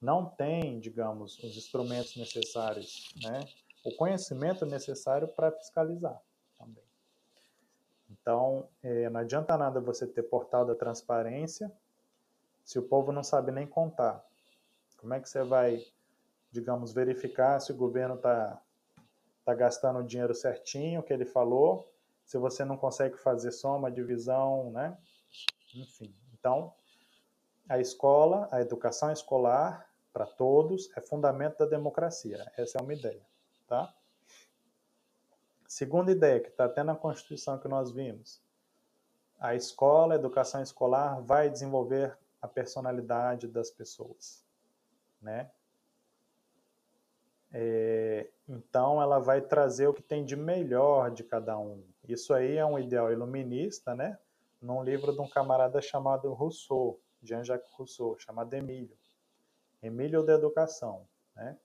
Speaker 1: não tem, digamos, os instrumentos necessários, né? O conhecimento necessário para fiscalizar também. Então, é, não adianta nada você ter portal da transparência se o povo não sabe nem contar. Como é que você vai, digamos, verificar se o governo está tá gastando o dinheiro certinho, que ele falou, se você não consegue fazer soma, divisão, né? Enfim. Então, a escola, a educação escolar para todos é fundamento da democracia. Essa é uma ideia, tá? Segunda ideia que está até na Constituição que nós vimos, a escola, a educação escolar vai desenvolver a personalidade das pessoas, né? É, então ela vai trazer o que tem de melhor de cada um. Isso aí é um ideal iluminista, né? Num livro de um camarada chamado Rousseau, Jean-Jacques Rousseau, chamado Emílio. Emílio da Educação, né?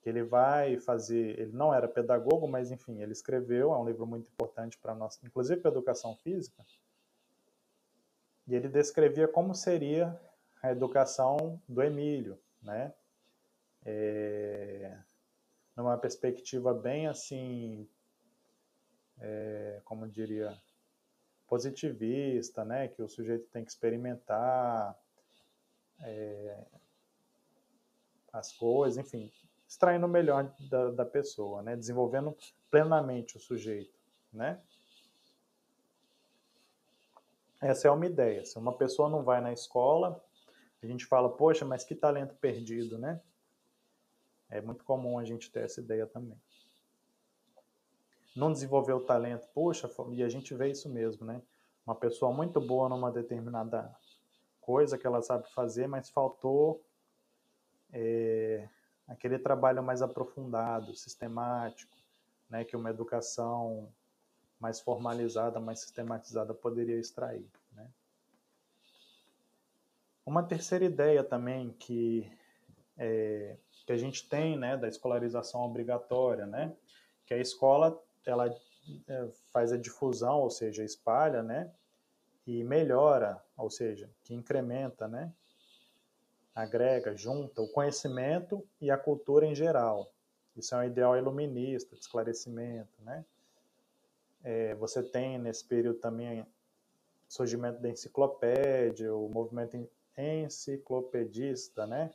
Speaker 1: Que ele vai fazer, ele não era pedagogo, mas enfim, ele escreveu, é um livro muito importante para nós, inclusive para a educação física. E ele descrevia como seria a educação do Emílio, né? É, numa perspectiva bem assim, é, como diria, positivista, né? Que o sujeito tem que experimentar é, as coisas, enfim, extraindo o melhor da, da pessoa, né? Desenvolvendo plenamente o sujeito, né? Essa é uma ideia. Se uma pessoa não vai na escola, a gente fala, poxa, mas que talento perdido, né? É muito comum a gente ter essa ideia também não desenvolveu o talento, poxa, e a gente vê isso mesmo, né? Uma pessoa muito boa numa determinada coisa que ela sabe fazer, mas faltou é, aquele trabalho mais aprofundado, sistemático, né? Que uma educação mais formalizada, mais sistematizada poderia extrair, né? Uma terceira ideia também que, é, que a gente tem, né, da escolarização obrigatória, né? Que a escola ela é, faz a difusão, ou seja, espalha, né? E melhora, ou seja, que incrementa, né? Agrega, junta o conhecimento e a cultura em geral. Isso é um ideal iluminista, de esclarecimento, né? É, você tem nesse período também surgimento da enciclopédia, o movimento enciclopedista, né?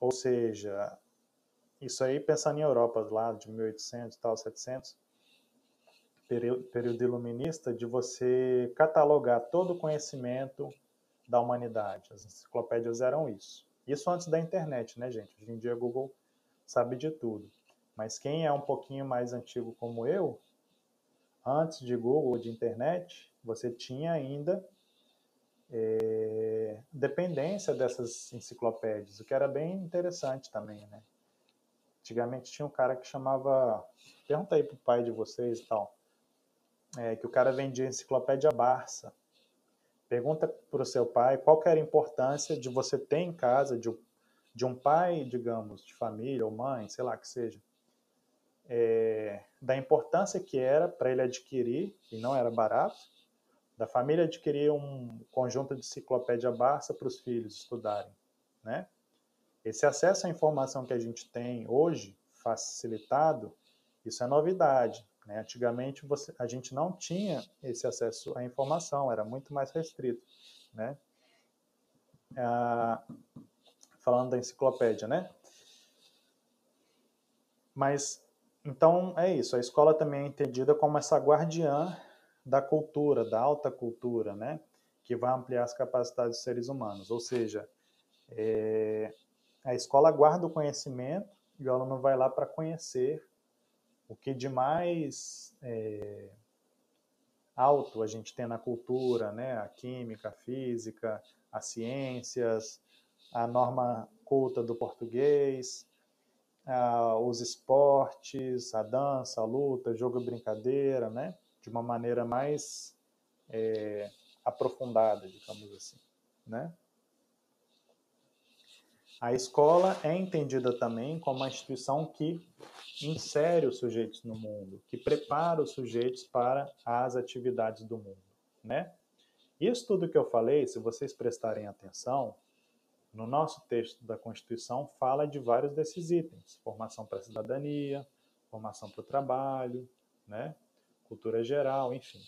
Speaker 1: Ou seja, isso aí pensando em Europa lá de 1800 e tal, 700, período, período iluminista, de você catalogar todo o conhecimento da humanidade. As enciclopédias eram isso. Isso antes da internet, né, gente? Hoje em dia Google sabe de tudo. Mas quem é um pouquinho mais antigo como eu, antes de Google, de internet, você tinha ainda é, dependência dessas enciclopédias, o que era bem interessante também, né? Antigamente tinha um cara que chamava. Pergunta aí pro pai de vocês e tal. É, que o cara vendia enciclopédia Barça. Pergunta pro seu pai qual era a importância de você ter em casa, de, de um pai, digamos, de família ou mãe, sei lá que seja, é, da importância que era para ele adquirir, e não era barato, da família adquirir um conjunto de enciclopédia Barça para os filhos estudarem, né? Esse acesso à informação que a gente tem hoje, facilitado, isso é novidade. Né? Antigamente você, a gente não tinha esse acesso à informação, era muito mais restrito. Né? Ah, falando da enciclopédia, né? Mas, então, é isso. A escola também é entendida como essa guardiã da cultura, da alta cultura, né? Que vai ampliar as capacidades dos seres humanos. Ou seja, é, a escola guarda o conhecimento e o aluno vai lá para conhecer o que de mais é, alto a gente tem na cultura, né? A química, a física, as ciências, a norma culta do português, a, os esportes, a dança, a luta, jogo e brincadeira, né? De uma maneira mais é, aprofundada, digamos assim, né? A escola é entendida também como uma instituição que insere os sujeitos no mundo, que prepara os sujeitos para as atividades do mundo, né? Isso tudo que eu falei, se vocês prestarem atenção, no nosso texto da Constituição fala de vários desses itens: formação para a cidadania, formação para o trabalho, né? cultura geral, enfim.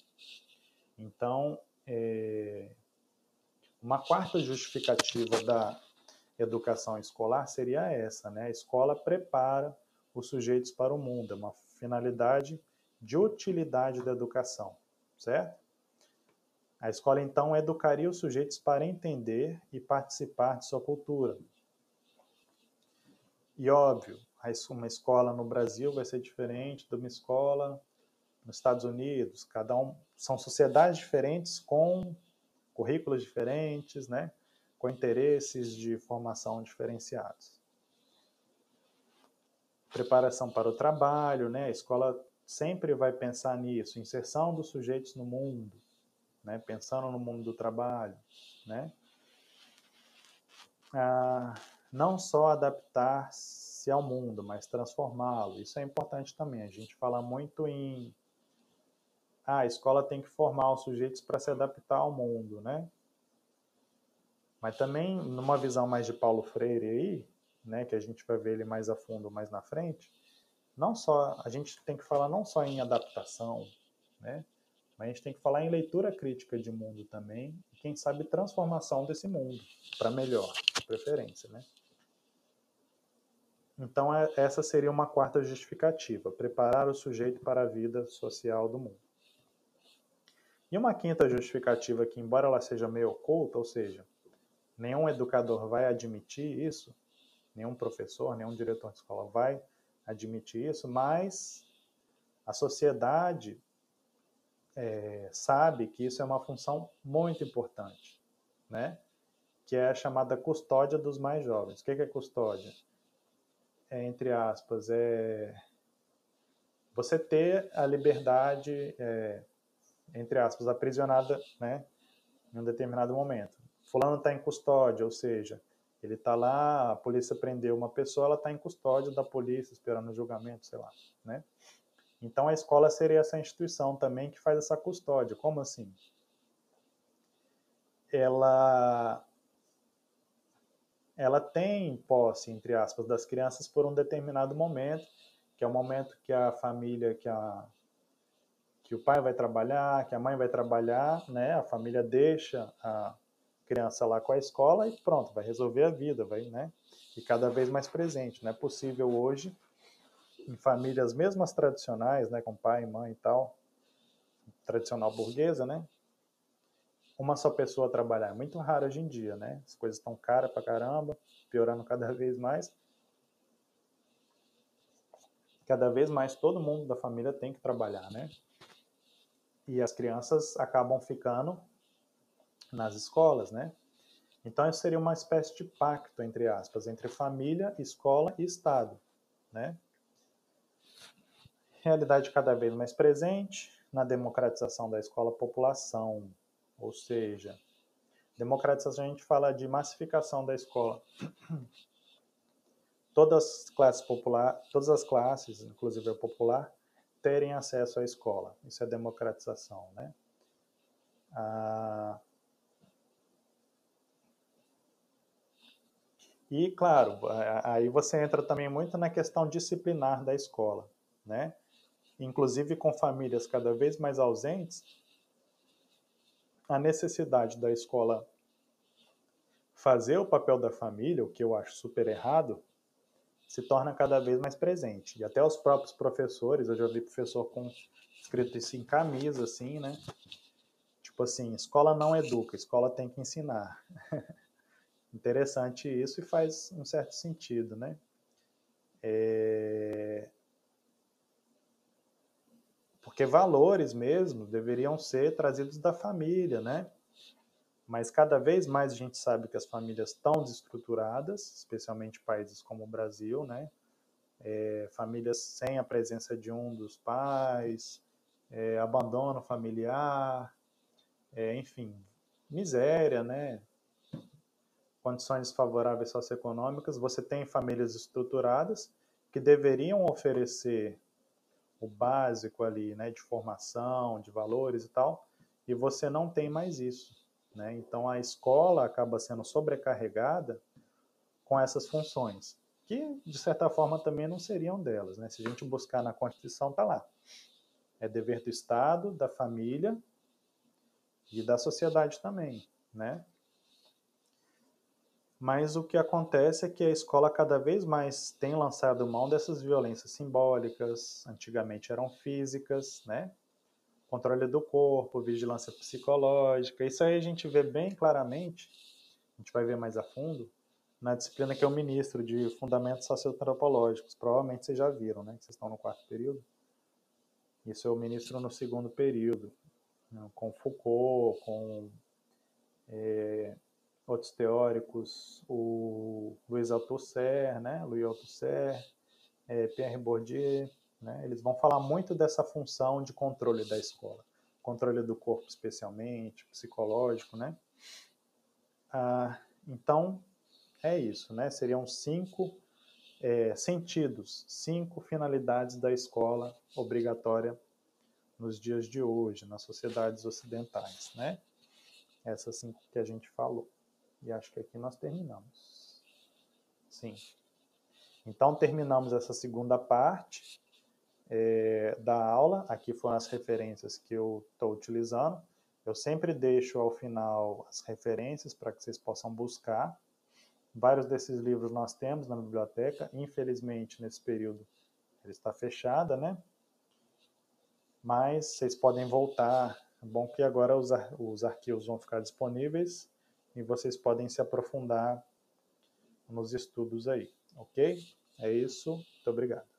Speaker 1: Então, é, uma quarta justificativa da educação escolar seria essa, né? A escola prepara os sujeitos para o mundo, é uma finalidade de utilidade da educação, certo? A escola então educaria os sujeitos para entender e participar de sua cultura. E óbvio, uma escola no Brasil vai ser diferente de uma escola nos Estados Unidos. Cada um são sociedades diferentes com currículos diferentes, né? Com interesses de formação diferenciados. Preparação para o trabalho, né? A escola sempre vai pensar nisso, inserção dos sujeitos no mundo, né? Pensando no mundo do trabalho, né? Ah, não só adaptar-se ao mundo, mas transformá-lo. Isso é importante também. A gente fala muito em ah, a escola tem que formar os sujeitos para se adaptar ao mundo, né? Mas também, numa visão mais de Paulo Freire aí, né, que a gente vai ver ele mais a fundo mais na frente, não só a gente tem que falar não só em adaptação, né, mas a gente tem que falar em leitura crítica de mundo também, e quem sabe transformação desse mundo para melhor, de preferência, né? Então é, essa seria uma quarta justificativa, preparar o sujeito para a vida social do mundo. E uma quinta justificativa que, embora ela seja meio oculta, ou seja, nenhum educador vai admitir isso, nenhum professor, nenhum diretor de escola vai admitir isso, mas a sociedade é, sabe que isso é uma função muito importante, né? que é a chamada custódia dos mais jovens. O que é custódia? É, entre aspas, é você ter a liberdade é, entre aspas, aprisionada, né, em um determinado momento. Fulano está em custódia, ou seja, ele está lá, a polícia prendeu uma pessoa, ela está em custódia da polícia, esperando o julgamento, sei lá, né? Então a escola seria essa instituição também que faz essa custódia. Como assim? Ela ela tem posse, entre aspas, das crianças por um determinado momento, que é o momento que a família, que a que o pai vai trabalhar, que a mãe vai trabalhar, né? A família deixa a criança lá com a escola e pronto, vai resolver a vida, vai, né? E cada vez mais presente. Não é possível hoje em famílias mesmas tradicionais, né, com pai, mãe e tal, tradicional burguesa, né? Uma só pessoa trabalhar é muito raro hoje em dia, né? As coisas estão caras pra caramba, piorando cada vez mais. Cada vez mais todo mundo da família tem que trabalhar, né? e as crianças acabam ficando nas escolas, né? Então isso seria uma espécie de pacto entre aspas entre família, escola e Estado, né? Realidade cada vez mais presente na democratização da escola-população, ou seja, democratização a gente fala de massificação da escola. Todas as classes popular, todas as classes, inclusive a popular, terem acesso à escola. Isso é democratização, né? Ah, e, claro, aí você entra também muito na questão disciplinar da escola, né? Inclusive com famílias cada vez mais ausentes, a necessidade da escola fazer o papel da família, o que eu acho super errado, se torna cada vez mais presente. E até os próprios professores, eu já vi professor com escrito isso em camisa, assim, né? Tipo assim, escola não educa, escola tem que ensinar. Interessante isso e faz um certo sentido, né? É... Porque valores mesmo deveriam ser trazidos da família, né? Mas cada vez mais a gente sabe que as famílias estão desestruturadas, especialmente países como o Brasil, né? É, famílias sem a presença de um dos pais, é, abandono familiar, é, enfim, miséria, né? Condições desfavoráveis socioeconômicas. Você tem famílias estruturadas que deveriam oferecer o básico ali, né, de formação, de valores e tal, e você não tem mais isso. Né? Então a escola acaba sendo sobrecarregada com essas funções, que de certa forma também não seriam delas. Né? Se a gente buscar na Constituição, está lá. É dever do Estado, da família e da sociedade também. Né? Mas o que acontece é que a escola cada vez mais tem lançado mão dessas violências simbólicas, antigamente eram físicas, né? Controle do corpo, vigilância psicológica. Isso aí a gente vê bem claramente, a gente vai ver mais a fundo, na disciplina que é o ministro de Fundamentos Socioantropológicos. Provavelmente vocês já viram, né? Vocês estão no quarto período. Isso é o ministro no segundo período, né? com Foucault, com é, outros teóricos, o Louis Althusser, né, Louis Althusser, é, Pierre Bourdieu, né, eles vão falar muito dessa função de controle da escola, controle do corpo especialmente, psicológico, né. Ah, então, é isso, né, seriam cinco é, sentidos, cinco finalidades da escola obrigatória nos dias de hoje, nas sociedades ocidentais, né? Essas cinco que a gente falou. E acho que aqui nós terminamos. Sim. Então, terminamos essa segunda parte é, da aula. Aqui foram as referências que eu estou utilizando. Eu sempre deixo ao final as referências para que vocês possam buscar. Vários desses livros nós temos na biblioteca. Infelizmente, nesse período, ele está fechada, né? Mas vocês podem voltar. É bom que agora os, ar os arquivos vão ficar disponíveis e vocês podem se aprofundar nos estudos aí, ok? É isso, muito obrigado.